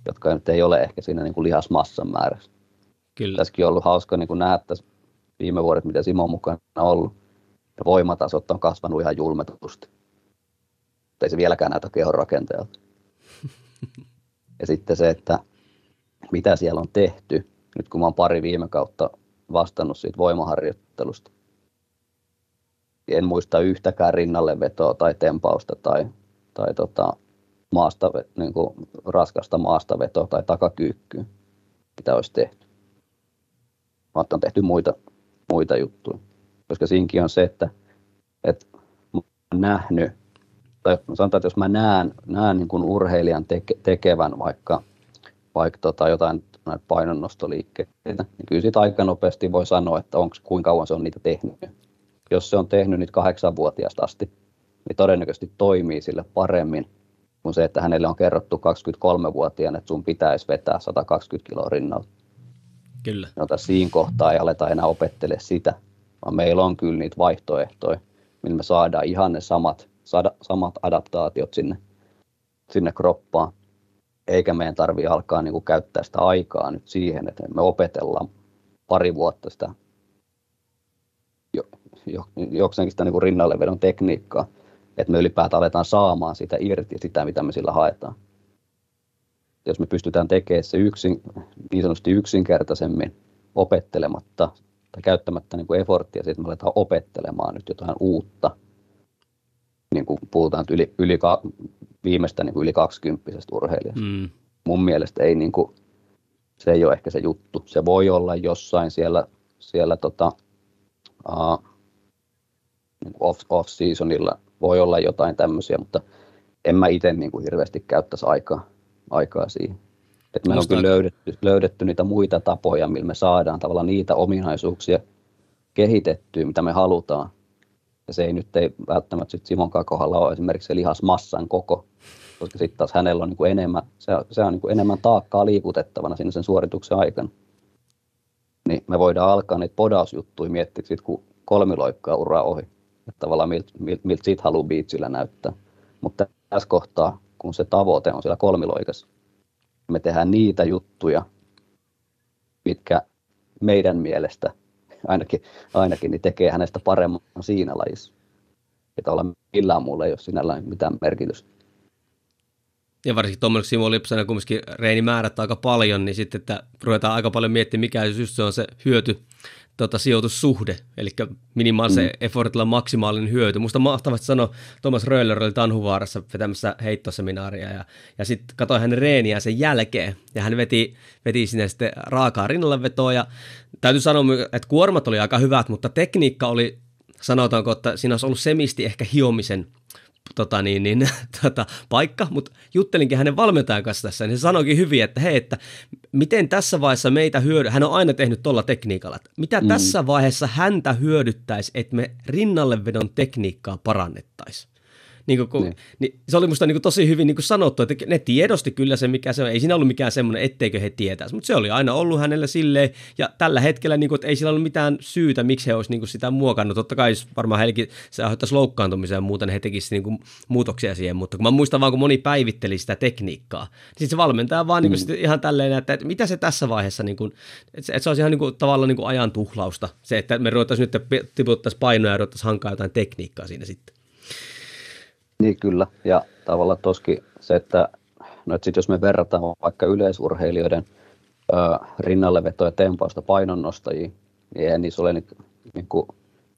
jotka nyt ei ole ehkä siinä niin kuin lihasmassan määrässä. Kyllä. Tässäkin on ollut hauska niin kuin nähdä tässä viime vuodet, mitä Simon mukana on ollut. Ja voimatasot on kasvanut ihan julmetusti. Ei se vieläkään näytä kehon rakentajalta. *laughs* ja sitten se, että mitä siellä on tehty, nyt kun mä oon pari viime kautta vastannut siitä voimaharjoittelusta. En muista yhtäkään rinnalle vetoa tai tempausta tai, tai tota, maasta, niin kuin raskasta maastavetoa tai takakyykkyä, mitä olisi tehty. Vaan on tehty muita, muita juttuja. Koska siinkin on se, että, että oon nähnyt, tai sanotaan, että jos mä näen, näen niin kuin urheilijan teke, tekevän vaikka, vaikka tota jotain näitä painonnostoliikkeitä, niin kyllä siitä aika nopeasti voi sanoa, että onko kuinka kauan se on niitä tehnyt. Jos se on tehnyt niitä kahdeksanvuotiaasta asti, niin todennäköisesti toimii sille paremmin kuin se, että hänelle on kerrottu 23-vuotiaana, että sun pitäisi vetää 120 kiloa rinnalla. Kyllä. Jota siinä kohtaa ei aleta enää opettele sitä, vaan meillä on kyllä niitä vaihtoehtoja, millä me saadaan ihan ne samat, samat adaptaatiot sinne, sinne kroppaan eikä meidän tarvitse alkaa niin kuin käyttää sitä aikaa nyt siihen, että me opetellaan pari vuotta sitä jo, jo, jokseenkin sitä niin kuin rinnallevedon tekniikkaa, että me ylipäätään aletaan saamaan sitä irti sitä, mitä me sillä haetaan. Jos me pystytään tekemään se yksin, niin sanotusti yksinkertaisemmin opettelematta tai käyttämättä niin kuin efforttia, sitten me aletaan opettelemaan nyt jotain uutta, niin kuin puhutaan yli, yli viimeistä niin kuin yli 20 urheilijasta. Mm. Mun mielestä ei, niin kuin, se ei ole ehkä se juttu. Se voi olla jossain siellä, siellä tota, uh, off, off-seasonilla, voi olla jotain tämmöisiä, mutta en mä itse niin kuin hirveästi käyttäisi aikaa, aikaa siihen. Et me on kyllä löydetty, löydetty niitä muita tapoja, millä me saadaan tavallaan niitä ominaisuuksia kehitettyä, mitä me halutaan. Ja se ei nyt ei välttämättä sit Simonkaan kohdalla ole esimerkiksi se lihasmassan koko, koska sitten taas hänellä on niin kuin enemmän, se, se on niin kuin enemmän taakkaa liikutettavana siinä sen suorituksen aikana. Niin me voidaan alkaa niitä podausjuttuja miettiä sit, kun kolmiloikkaa uraa ohi. Että tavallaan miltä milt, milt siitä haluaa biitsillä näyttää. Mutta tässä kohtaa, kun se tavoite on siellä kolmiloikassa, me tehdään niitä juttuja, mitkä meidän mielestä *laughs* ainakin, ainakin niin tekee hänestä paremman siinä lajissa. Että olla millään muulla ei ole sinällään mitään merkitystä. Ja varsinkin tuommoinen Simo Lipsanen kumminkin reenimäärät aika paljon, niin sitten, että ruvetaan aika paljon miettimään, mikä just se on se hyöty, tota, sijoitussuhde, eli minimaalisen mm. effortilla maksimaalinen hyöty. Musta mahtavasti sanoi Thomas Röller oli Tanhuvaarassa vetämässä heittoseminaaria ja, ja sitten katsoin hänen reeniä sen jälkeen ja hän veti, veti sinne sitten raakaa rinnalevetoa ja täytyy sanoa, että kuormat oli aika hyvät, mutta tekniikka oli sanotaanko, että siinä olisi ollut semisti ehkä hiomisen tota niin, niin, *laughs* tota, paikka, mutta juttelinkin hänen valmentajan kanssa tässä, niin se sanoikin hyvin, että hei, että miten tässä vaiheessa meitä hyödy, hän on aina tehnyt tuolla tekniikalla, että mitä mm. tässä vaiheessa häntä hyödyttäisi, että me rinnallevedon tekniikkaa parannettaisiin. Niin kuin, niin. Niin, se oli musta niin kuin tosi hyvin niin kuin sanottu, että ne tiedosti kyllä se, mikä se on. Ei siinä ollut mikään semmoinen, etteikö he tietäisi, mutta se oli aina ollut hänellä silleen. Ja tällä hetkellä niin kuin, että ei sillä ollut mitään syytä, miksi he olisivat niin kuin sitä muokannut. Totta kai varmaan heillekin se aiheuttaisi loukkaantumisen ja muuta, niin he tekisivät niin kuin, muutoksia siihen. Mutta kun mä muistan vaan, kun moni päivitteli sitä tekniikkaa, niin sitten se valmentaja vaan niin kuin, mm. ihan tälleen, että, että mitä se tässä vaiheessa, niin kuin, että, että se olisi ihan niin kuin, tavallaan niin kuin ajan tuhlausta. Se, että me ruvettaisiin nyt tiputtaisiin painoja ja ruvettaisiin hankaa jotain tekniikkaa siinä sitten. Niin kyllä, ja tavallaan toskin se, että no, että sit jos me verrataan vaikka yleisurheilijoiden ö, rinnalleveto- ja tempausta painonnostajiin, niin eihän niissä ole niin, niin kuin,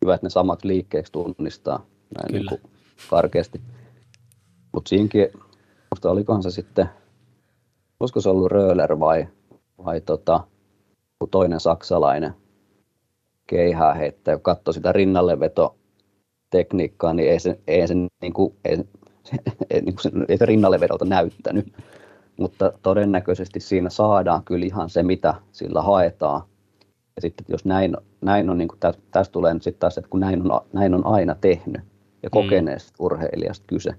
hyvät ne samat liikkeeksi tunnistaa näin niin kuin, karkeasti. Mutta siinäkin, musta olikohan se sitten, olisiko se ollut Röhler vai, vai tota, toinen saksalainen keihää heittäjä, joka katsoi sitä rinnalleveto tekniikkaa, niin ei se, ei se, niin kuin, ei, ei, niin kuin, ei se rinnalle vedolta näyttänyt. Mutta todennäköisesti siinä saadaan kyllä ihan se, mitä sillä haetaan. Ja sitten jos näin, näin on, niin kuin tästä, tästä tulee nyt sitten taas, että kun näin on, näin on aina tehnyt ja mm. kokeneesta mm. urheilijasta kyse, niin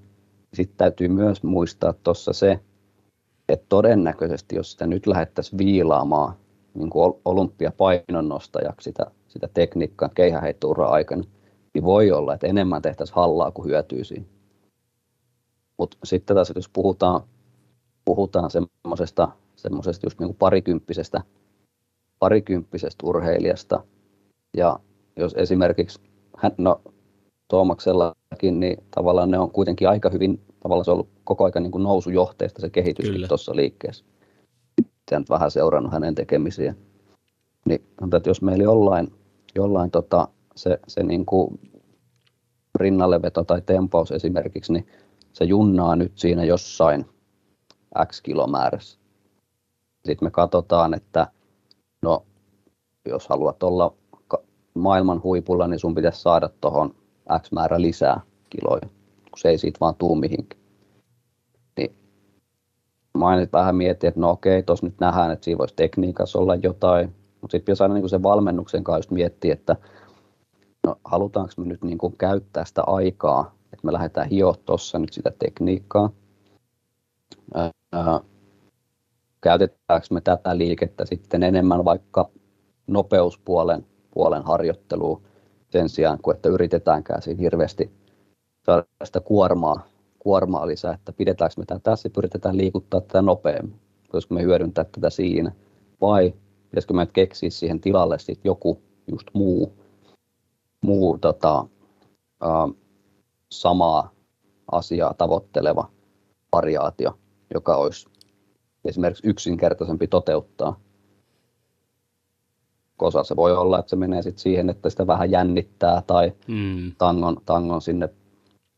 sitten täytyy myös muistaa tuossa se, että todennäköisesti, jos sitä nyt lähdettäisiin viilaamaan niin kuin olympiapainonnostajaksi sitä, sitä tekniikkaa keihäheittoura aikana, niin voi olla, että enemmän tehtäisiin hallaa kuin hyötyy siinä. Mutta sitten taas, jos puhutaan, puhutaan semmoisesta, semmoisesta just niin kuin parikymppisestä, parikymppisestä urheilijasta, ja jos esimerkiksi, hän, no Tuomaksellakin, niin tavallaan ne on kuitenkin aika hyvin, tavallaan se on ollut koko ajan niin kuin nousujohteista se kehitys tuossa liikkeessä. Sitten vähän seurannut hänen tekemisiä. Niin että jos meillä jollain, jollain tota, se, se niin kuin rinnalleveto tai tempaus esimerkiksi, niin se junnaa nyt siinä jossain X kilomäärässä. Sitten me katsotaan, että no, jos haluat olla maailman huipulla, niin sun pitäisi saada tuohon X määrä lisää kiloja, kun se ei siitä vaan tuu mihinkään. Niin mä vähän miettiä, että no okei, tuossa nyt nähdään, että siinä voisi tekniikassa olla jotain, mutta sitten pitäisi aina niin sen valmennuksen kanssa miettiä, että no halutaanko me nyt niin kuin käyttää sitä aikaa, että me lähdetään hioa tuossa nyt sitä tekniikkaa, ää, käytetäänkö me tätä liikettä sitten enemmän vaikka nopeuspuolen puolen harjoitteluun sen sijaan, kuin että yritetäänkään siinä hirveästi saada sitä kuormaa, kuormaa lisää, että pidetäänkö me tätä tässä ja pyritetään liikuttaa tätä nopeammin, koska me hyödyntää tätä siinä, vai pitäisikö me keksiä siihen tilalle sitten joku just muu, muu tota, ä, samaa asiaa tavoitteleva variaatio, joka olisi esimerkiksi yksinkertaisempi toteuttaa osa se voi olla, että se menee sit siihen, että sitä vähän jännittää tai mm. tangon, tangon sinne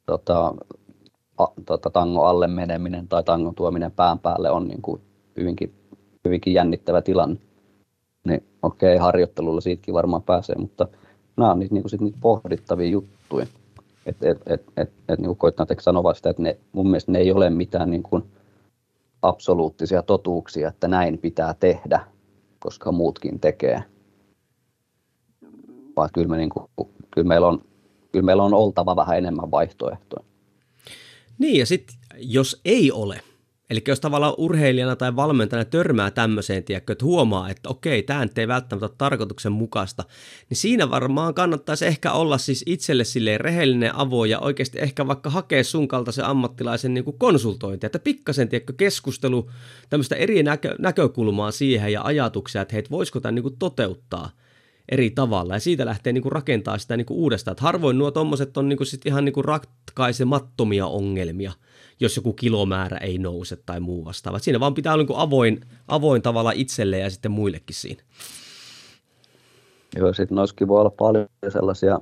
tota, a, tota, tangon alle meneminen tai tangon tuominen pään päälle on niin kuin hyvinkin, hyvinkin jännittävä tilanne. Niin okei, okay, harjoittelulla siitäkin varmaan pääsee, mutta nämä on niitä, niin kuin sit niitä pohdittavia juttuja. Et, et, et, et, et, niin koittaa sanoa sitä, että ne, mun mielestä ne ei ole mitään niin kuin absoluuttisia totuuksia, että näin pitää tehdä, koska muutkin tekee vaan kyllä, me niin kuin, kyllä, meillä on, kyllä meillä on oltava vähän enemmän vaihtoehtoja. Niin ja sitten jos ei ole, Eli jos tavallaan urheilijana tai valmentajana törmää tämmöiseen, tiedätkö, että huomaa, että okei, tämä ei välttämättä ole tarkoituksenmukaista, niin siinä varmaan kannattaisi ehkä olla siis itselle silleen rehellinen avo ja oikeasti ehkä vaikka hakea sun kaltaisen ammattilaisen niin kuin konsultointia, että pikkasen, tiedätkö, keskustelu, tämmöistä eri näkö, näkökulmaa siihen ja ajatuksia, että hei, voisiko tämä niin kuin toteuttaa – eri tavalla ja siitä lähtee niin kuin rakentaa sitä niin kuin uudestaan. Että harvoin nuo tommoset on niin kuin sit ihan niin kuin ratkaisemattomia ongelmia, jos joku kilomäärä ei nouse tai muu vastaava. Siinä vaan pitää olla niin avoin, avoin tavalla itselle ja sitten muillekin siinä. Joo, sitten noissakin voi olla paljon sellaisia,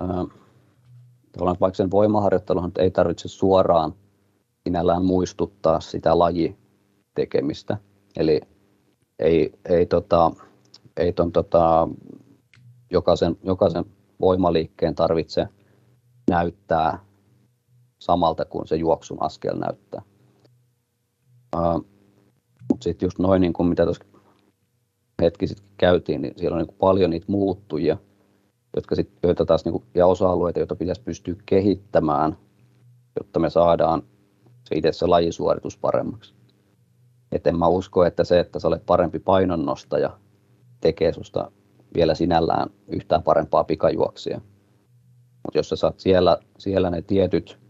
ää, vaikka sen voimaharjoittelun ei tarvitse suoraan sinällään muistuttaa sitä lajitekemistä. Eli ei, ei tota, ei ton, tota, jokaisen, jokaisen voimaliikkeen tarvitse näyttää samalta kuin se juoksun askel näyttää. Uh, Mutta sitten just noin, niin kuin mitä tuossa hetki sitten käytiin, niin siellä on niin paljon niitä muuttujia, jotka sit, joita taas, niin kuin, ja osa-alueita, joita pitäisi pystyä kehittämään, jotta me saadaan se itse se lajisuoritus paremmaksi. Et en mä usko, että se, että sä olet parempi painonnostaja, tekee susta vielä sinällään yhtään parempaa pikajuoksia. Mutta jos sä saat siellä, siellä ne tietyt,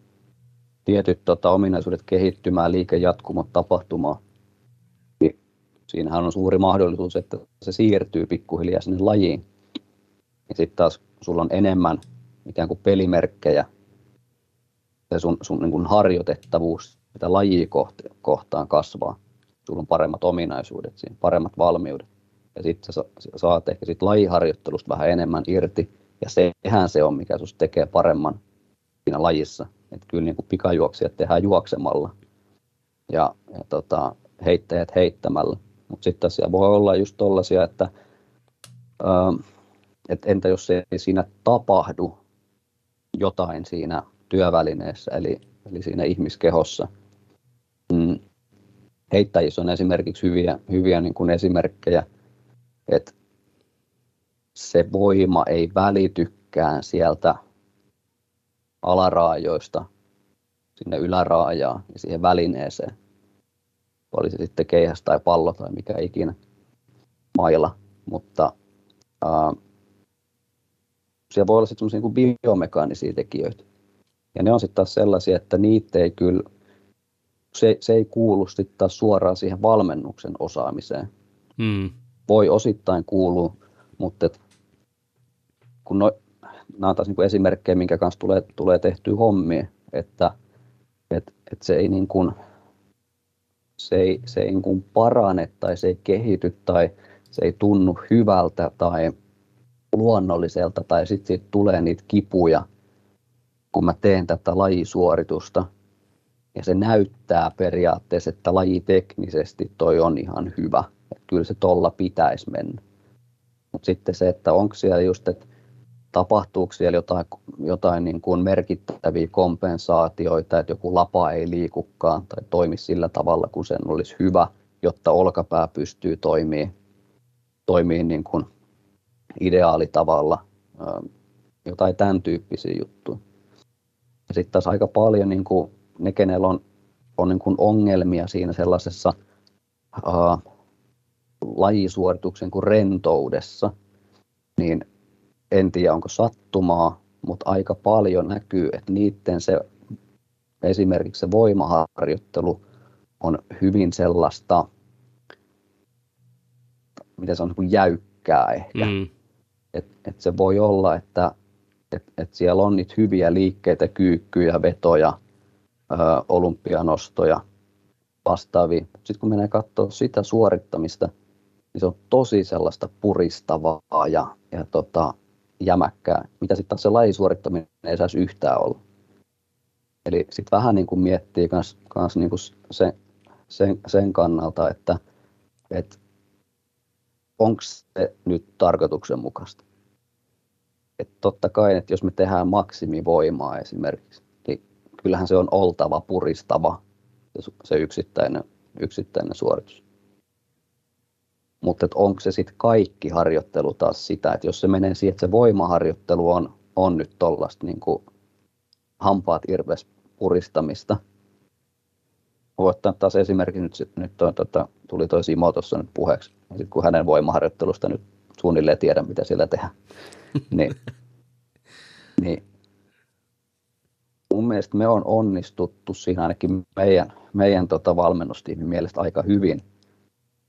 tietyt tota, ominaisuudet kehittymään, liikejatkumot tapahtumaan, niin siinähän on suuri mahdollisuus, että se siirtyy pikkuhiljaa sinne lajiin. Ja sitten taas sulla on enemmän ikään kuin pelimerkkejä ja sun, sun niin kuin harjoitettavuus sitä lajia kohtaan kasvaa. Sulla on paremmat ominaisuudet siinä, paremmat valmiudet ja sitten sä saat ehkä sit lajiharjoittelusta vähän enemmän irti, ja sehän se on, mikä sinusta tekee paremman siinä lajissa. Että kyllä niin kuin pikajuoksijat tehdään juoksemalla ja, ja tota, heittäjät heittämällä. Mutta sitten tässä voi olla just tollaisia, että ää, et entä jos ei siinä tapahdu jotain siinä työvälineessä, eli, eli siinä ihmiskehossa. Mm. Heittäjissä on esimerkiksi hyviä, hyviä niin kuin esimerkkejä, että se voima ei välitykään sieltä alaraajoista sinne yläraajaan ja siihen välineeseen, oli se sitten keihäs tai pallo tai mikä ikinä mailla, mutta ää, siellä voi olla sitten semmoisia niin biomekaanisia tekijöitä. Ja ne on sitten taas sellaisia, että niitä ei kyllä, se, se ei kuulu sitten taas suoraan siihen valmennuksen osaamiseen. Mm. Voi osittain kuulua, mutta et, kun no, nämä taas niin kuin esimerkkejä, minkä kanssa tulee, tulee tehtyä hommia, että et, et se ei niin kuin, se ei, se ei niin kuin parane tai se ei kehity tai se ei tunnu hyvältä tai luonnolliselta tai sitten siitä tulee niitä kipuja, kun mä teen tätä lajisuoritusta. Ja se näyttää periaatteessa, että laji teknisesti toi on ihan hyvä. Että kyllä se tolla pitäisi mennä. Mutta sitten se, että onko siellä just, että tapahtuuko siellä jotain, jotain niin kuin merkittäviä kompensaatioita, että joku lapa ei liikukaan tai toimi sillä tavalla, kun sen olisi hyvä, jotta olkapää pystyy toimimaan, toimii niin kuin ideaalitavalla, jotain tämän tyyppisiä juttuja. Ja sitten taas aika paljon niin kuin ne, kenellä on, on niin kuin ongelmia siinä sellaisessa uh, lajisuorituksen kuin rentoudessa, niin en tiedä onko sattumaa, mutta aika paljon näkyy, että niiden se esimerkiksi se voimaharjoittelu on hyvin sellaista, miten se on niin jäykkää ehkä. Mm. Et, et se voi olla, että et, et siellä on niitä hyviä liikkeitä, kyykkyjä, vetoja, ö, olympianostoja, vastaavia. Sitten kun menee katsoa sitä suorittamista, niin se on tosi sellaista puristavaa ja, ja tota, jämäkkää, mitä sitten taas se lajisuorittaminen ei saisi yhtään olla. Eli sitten vähän niin kuin miettii kans, kans niin kuin se, sen, sen kannalta, että et onko se nyt tarkoituksenmukaista. Et totta kai, että jos me tehdään maksimivoimaa esimerkiksi, niin kyllähän se on oltava puristava se yksittäinen, yksittäinen suoritus. Mutta onko se sitten kaikki harjoittelu taas sitä, että jos se menee siihen, että se voimaharjoittelu on, on nyt tuollaista niin hampaat irves puristamista. Voi ottaa taas esimerkki nyt, nyt toi, tota, tuli toi Simo tuossa nyt puheeksi, sit kun hänen voimaharjoittelusta nyt suunnilleen tiedän, mitä siellä tehdään. *laughs* niin, niin mun mielestä me on onnistuttu siinä ainakin meidän, meidän tota valmennustiimin mielestä aika hyvin –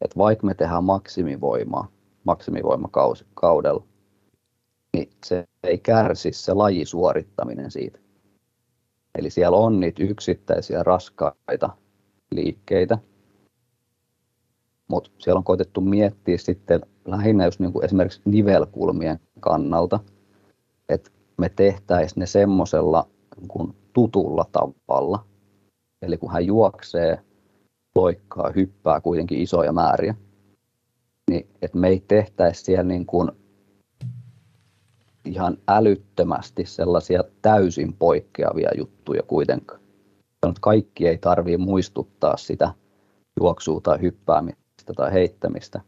että vaikka me tehdään maksimivoimaa, maksimivoimakaudella, niin se ei kärsi se lajisuorittaminen siitä. Eli siellä on niitä yksittäisiä raskaita liikkeitä, mutta siellä on koitettu miettiä sitten lähinnä just niin kuin esimerkiksi nivelkulmien kannalta, että me tehtäisiin ne semmoisella niin tutulla tavalla. Eli kun hän juoksee loikkaa, hyppää kuitenkin isoja määriä, niin että me ei tehtäisi siellä niin kuin ihan älyttömästi sellaisia täysin poikkeavia juttuja kuitenkaan. Kaikki ei tarvitse muistuttaa sitä juoksua tai hyppäämistä tai heittämistä,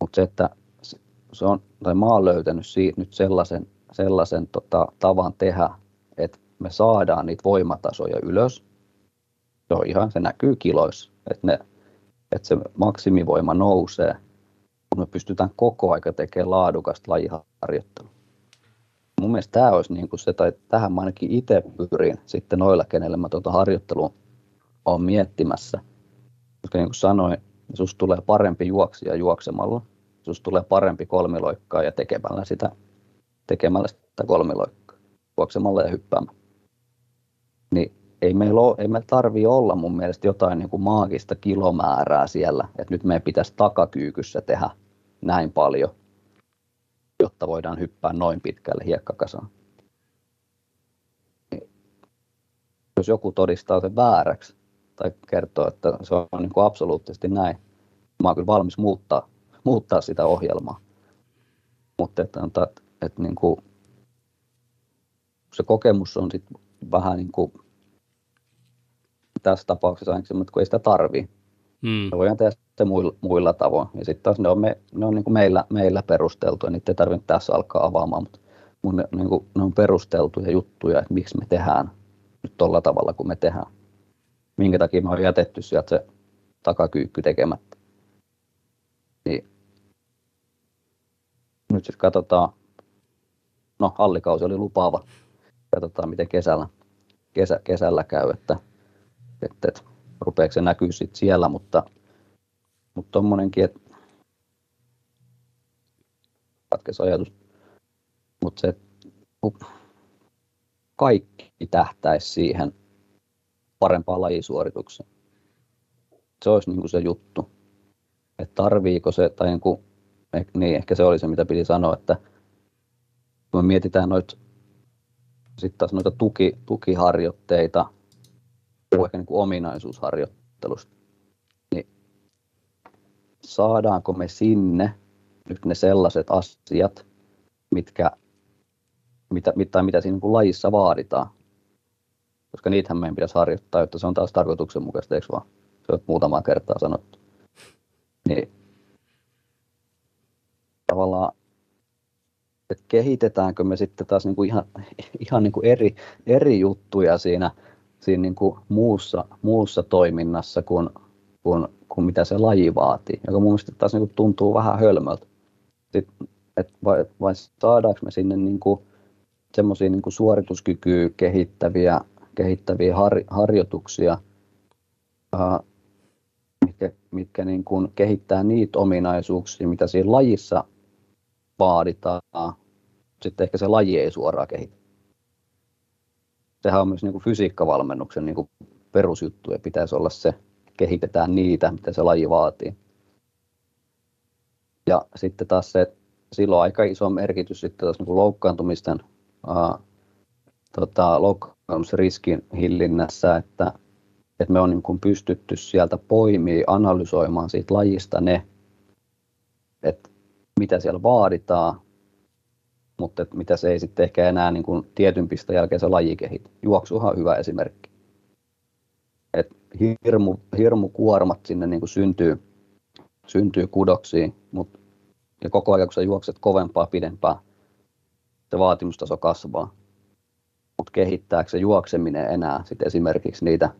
mutta se, että se on, tai mä oon löytänyt siitä nyt sellaisen, sellaisen tota, tavan tehdä, että me saadaan niitä voimatasoja ylös. Se on ihan, se näkyy kiloissa että, ne, että se maksimivoima nousee, kun me pystytään koko aika tekemään laadukasta lajiharjoittelua. Mun mielestä tämä olisi niin kuin se, tai tähän mä ainakin itse pyrin sitten noilla, kenelle mä tuota harjoittelua olen miettimässä. Koska niin kuin sanoin, susta tulee parempi juoksija juoksemalla, susta tulee parempi kolmiloikkaa ja tekemällä sitä, tekemällä sitä kolmiloikkaa, juoksemalla ja hyppäämällä. Niin ei meillä, ole, ei meillä tarvitse olla mun mielestä jotain niin kuin maagista kilomäärää siellä, että nyt meidän pitäisi takakyykyssä tehdä näin paljon, jotta voidaan hyppää noin pitkälle hiekkakasaan. Jos joku todistaa sen vääräksi tai kertoo, että se on niin kuin absoluuttisesti näin, mä olen kyllä valmis muuttaa, muuttaa sitä ohjelmaa. Mutta että, että, että niin kuin, se kokemus on sit vähän niin kuin tässä tapauksessa ainakin mutta kun ei sitä tarvii. Hmm. Me voidaan tehdä se muilla, muilla tavoin. Ja sitten taas ne on, me, ne on niin kuin meillä, meillä perusteltu, ja niitä ei tarvitse tässä alkaa avaamaan, mutta mun, ne, niin kuin, ne on perusteltuja juttuja, että miksi me tehdään nyt tuolla tavalla, kun me tehdään. Minkä takia me on jätetty sieltä se takakyykky tekemättä. Niin. Nyt sitten katsotaan, no hallikausi oli lupaava, katsotaan miten kesällä, kesä, kesällä käy, että, että, että rupeeko se näkyy sitten siellä, mutta mutta että katkesi ajatus, mutta se kaikki tähtäisi siihen parempaan lajisuoritukseen. Se olisi niin kuin se juttu. Että tarviiko se, tai niin, kuin, niin ehkä se oli se, mitä piti sanoa, että kun me mietitään noita sitten taas noita tuki, tukiharjoitteita, ehkä niin kuin ominaisuusharjoittelusta, niin saadaanko me sinne nyt ne sellaiset asiat, mitkä, mitä, mitä, mitä siinä niin lajissa vaaditaan. Koska niitähän meidän pitäisi harjoittaa, jotta se on taas tarkoituksenmukaista, eikö vaan? Se on muutamaa kertaa sanottu. Niin tavallaan, että kehitetäänkö me sitten taas niin kuin ihan, ihan niin kuin eri, eri juttuja siinä, siinä niin kuin muussa, muussa toiminnassa kuin, kuin, kuin mitä se laji vaatii, joka mun mielestä taas niin kuin tuntuu vähän hölmöltä sit, et vai, vai saadaanko me sinne niin kuin semmoisia niin suorituskykyä kehittäviä, kehittäviä har, harjoituksia, ää, mitkä, mitkä niin kuin kehittää niitä ominaisuuksia, mitä siinä lajissa vaaditaan. Sitten ehkä se laji ei suoraan kehitä. Sehän on myös niin kuin fysiikkavalmennuksen niin kuin perusjuttu ja pitäisi olla se, kehitetään niitä, mitä se laji vaatii. Ja sitten taas se, silloin aika iso merkitys sitten taas niin loukkaantumisten, ää, tota, loukkaantumisriskin hillinnässä, että, että me on niin kuin pystytty sieltä poimia, analysoimaan siitä lajista ne, että mitä siellä vaaditaan, mutta että mitä se ei sitten ehkä enää niin kuin tietyn pisteen jälkeen se laji kehitä. Juoksuhan on hyvä esimerkki. Et hirmu, hirmu kuormat sinne niin kuin syntyy, syntyy kudoksiin, mutta ja koko ajan kun sä juokset kovempaa, pidempää, se vaatimustaso kasvaa. Mutta kehittääkö se juokseminen enää sit esimerkiksi niitä,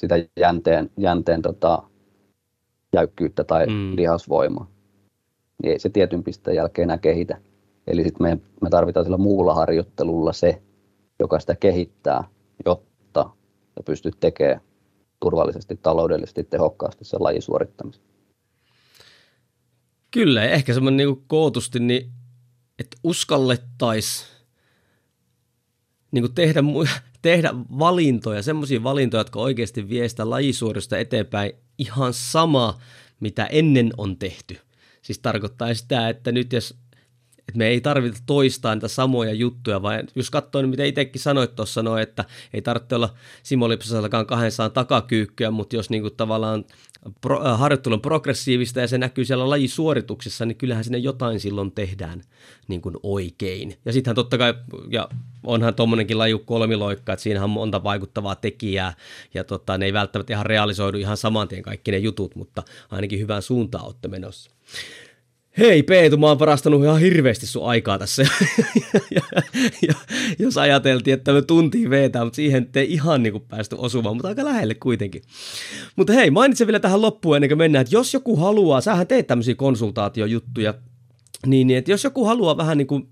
sitä jänteen, jänteen tota, jäykkyyttä tai mm. lihasvoimaa, niin ei se tietyn pisteen jälkeen enää kehitä. Eli sitten me, me tarvitaan sillä muulla harjoittelulla se, joka sitä kehittää, jotta sä pystyt tekemään turvallisesti, taloudellisesti, tehokkaasti sen lajin suorittamisen. Kyllä, ehkä semmoinen niin kootusti, niin, että uskallettaisiin niin tehdä, *laughs* tehdä valintoja, semmoisia valintoja, jotka oikeasti vie sitä lajisuorista eteenpäin ihan sama, mitä ennen on tehty. Siis tarkoittaa sitä, että nyt jos että me ei tarvita toistaa niitä samoja juttuja, vaan jos katsoo, niin mitä itsekin sanoit tuossa, no, että ei tarvitse olla Simo Lipsasellakaan 200 takakyykkyä, mutta jos niinku tavallaan pro, äh, harjoittelu on progressiivista ja se näkyy siellä lajisuorituksessa, niin kyllähän sinne jotain silloin tehdään niin kuin oikein. Ja sittenhän totta kai, ja onhan tuommoinenkin laju kolmiloikka, että siinähän on monta vaikuttavaa tekijää, ja tota, ne ei välttämättä ihan realisoidu ihan saman tien kaikki ne jutut, mutta ainakin hyvään suuntaan olette menossa. Hei Peetu, mä oon varastanut ihan hirveästi sun aikaa tässä. *laughs* ja, ja, ja, jos ajateltiin, että me tuntiin veetään, mutta siihen ei ihan niin kuin päästy osumaan, mutta aika lähelle kuitenkin. Mutta hei, mainitsen vielä tähän loppuun ennen kuin mennään, että jos joku haluaa, sähän teet tämmöisiä konsultaatiojuttuja, niin, niin että jos joku haluaa vähän niin kuin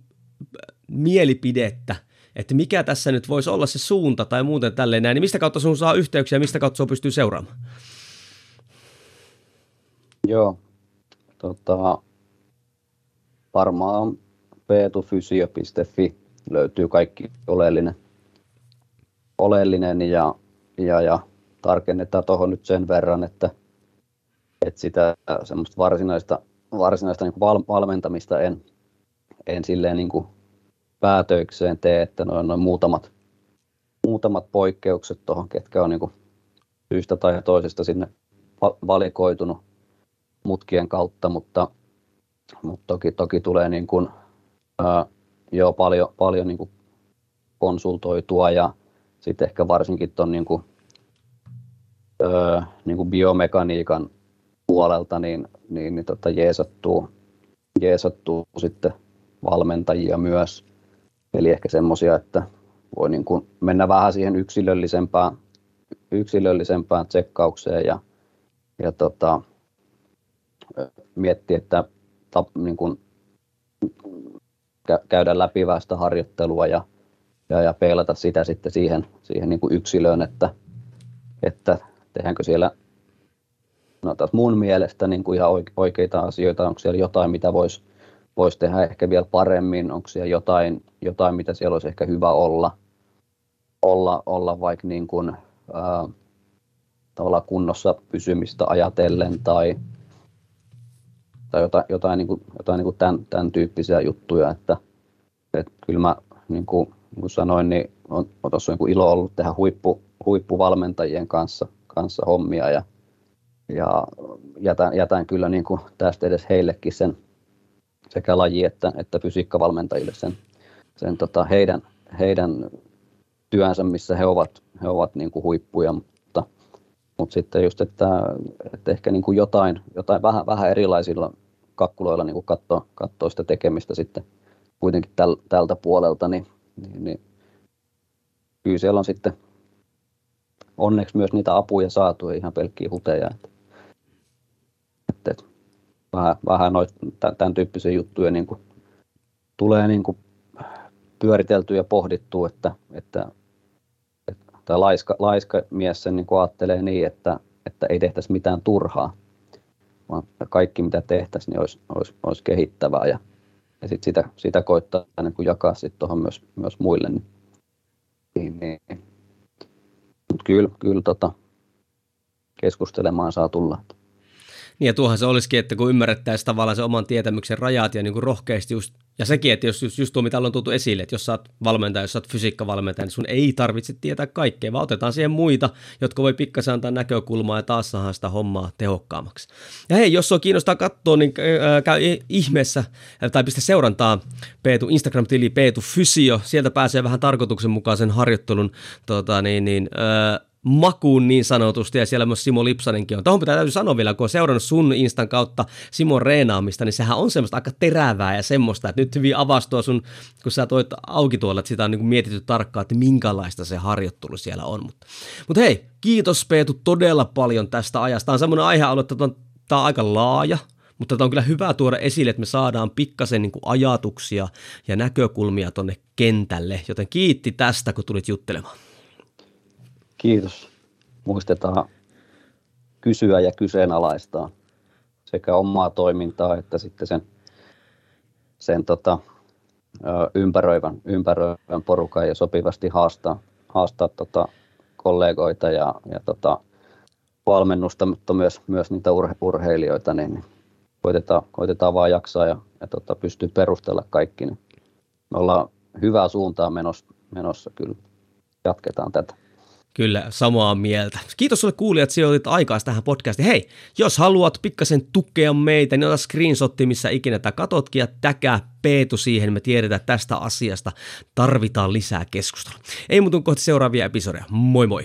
mielipidettä, että mikä tässä nyt voisi olla se suunta tai muuten tälleen näin, niin mistä kautta sun saa yhteyksiä ja mistä kautta sun pystyy seuraamaan? Joo, tota, varmaan peetufysio.fi löytyy kaikki oleellinen, oleellinen ja, ja, ja tarkennetaan tuohon nyt sen verran, että, että sitä semmoista varsinaista, varsinaista niin val, valmentamista en, en silleen niin kuin päätöikseen tee, että noin, noin muutamat, muutamat poikkeukset tuohon, ketkä on niin kuin syystä tai toisesta sinne valikoitunut mutkien kautta, mutta mutta toki, toki tulee niin kuin, ää, jo paljon, paljon niin kuin konsultoitua ja sitten ehkä varsinkin tuon niin kuin, niin kuin biomekaniikan puolelta niin, niin, niin tota jeesattuu, jeesattuu sitten valmentajia myös. Eli ehkä semmoisia, että voi niin kuin mennä vähän siihen yksilöllisempään, yksilöllisempään tsekkaukseen ja, ja tota, miettiä, että tap, niin kuin, käydä läpi sitä harjoittelua ja, ja, ja peilata sitä sitten siihen, siihen niin kuin yksilöön, että, että tehdäänkö siellä no taas mun mielestä niin kuin ihan oikeita asioita, onko siellä jotain, mitä voisi vois tehdä ehkä vielä paremmin, onko siellä jotain, jotain mitä siellä olisi ehkä hyvä olla, olla, olla vaikka niin kuin, ää, kunnossa pysymistä ajatellen tai, tai jotain, jotain, niin kuin, jotain niin kuin tämän, tämän tyyppisiä juttuja, että, että kyllä mä niin kuin, niin kuin sanoin, niin on, on tuossa niin ilo ollut tehdä huippu, huippuvalmentajien kanssa, kanssa hommia ja, ja jätän, jätän kyllä niin kuin tästä edes heillekin sen sekä laji- että, että fysiikkavalmentajille sen, sen tota heidän, heidän työnsä, missä he ovat, he ovat niin kuin huippuja, mutta, sitten just, että, että ehkä niin kuin jotain, jotain vähän, vähän erilaisilla kakkuloilla niin katsoa, sitä tekemistä sitten kuitenkin täl, tältä puolelta, niin, niin, niin kyllä siellä on sitten onneksi myös niitä apuja saatu, ihan pelkkiä huteja. Että, että vähän, vähän noit, tämän tyyppisiä juttuja niin kuin, tulee niin kuin pyöriteltyä ja pohdittua, että, että, että laiska, laiska mies sen niin ajattelee niin, että, että ei tehtäisi mitään turhaa, vaan kaikki mitä tehtäisiin niin olisi, olisi, olisi kehittävää ja, ja sit sitä, sitä koittaa niin kuin jakaa sit tuohon myös, myös muille. Niin, niin, niin. Mutta kyllä, kyllä tota, keskustelemaan saa tulla. Niin ja tuohan se olisikin, että kun ymmärrettäisiin tavallaan se oman tietämyksen rajat ja niin kuin rohkeasti just, ja sekin, että jos just, just tuo, mitä on tultu esille, että jos sä oot valmentaja, jos sä oot fysiikkavalmentaja, niin sun ei tarvitse tietää kaikkea, vaan otetaan siihen muita, jotka voi pikkasen antaa näkökulmaa ja taas saadaan sitä hommaa tehokkaammaksi. Ja hei, jos on kiinnostaa katsoa, niin käy ihmeessä tai pistä seurantaa Peetu Instagram-tili Peetu Fysio, sieltä pääsee vähän tarkoituksenmukaisen harjoittelun tota, niin, niin, äh, makuun niin sanotusti, ja siellä myös Simo Lipsanenkin on. Tuohon pitää täytyy sanoa vielä, kun on seurannut sun Instan kautta Simon reenaamista, niin sehän on semmoista aika terävää ja semmoista, että nyt hyvin avastua sun, kun sä toit auki tuolla, että sitä on niin mietitty tarkkaan, että minkälaista se harjoittelu siellä on. Mutta, mutta hei, kiitos Peetu todella paljon tästä ajasta. Tämä on semmoinen aihealue, että tämä on aika laaja, mutta tämä on kyllä hyvä tuoda esille, että me saadaan pikkasen niin kuin ajatuksia ja näkökulmia tonne kentälle, joten kiitti tästä, kun tulit juttelemaan. Kiitos. Muistetaan kysyä ja kyseenalaistaa sekä omaa toimintaa että sitten sen, sen tota, ympäröivän, ympäröivän porukan ja sopivasti haastaa, haastaa tota kollegoita ja, ja tota valmennusta, mutta myös, myös niitä urhe, urheilijoita, niin, niin koitetaan, koitetaan vaan jaksaa ja, ja tota, pystyy perustella kaikki. Niin me ollaan hyvää suuntaa menossa, menossa kyllä. Jatketaan tätä. Kyllä, samaa mieltä. Kiitos sulle kuulijat, että sijoitit aikaa tähän podcastiin. Hei, jos haluat pikkasen tukea meitä, niin ota screenshotti, missä ikinä tätä katotkin ja täkää Peetu siihen. Me tiedetään, että tästä asiasta tarvitaan lisää keskustelua. Ei muuta kohti seuraavia episodeja. Moi moi!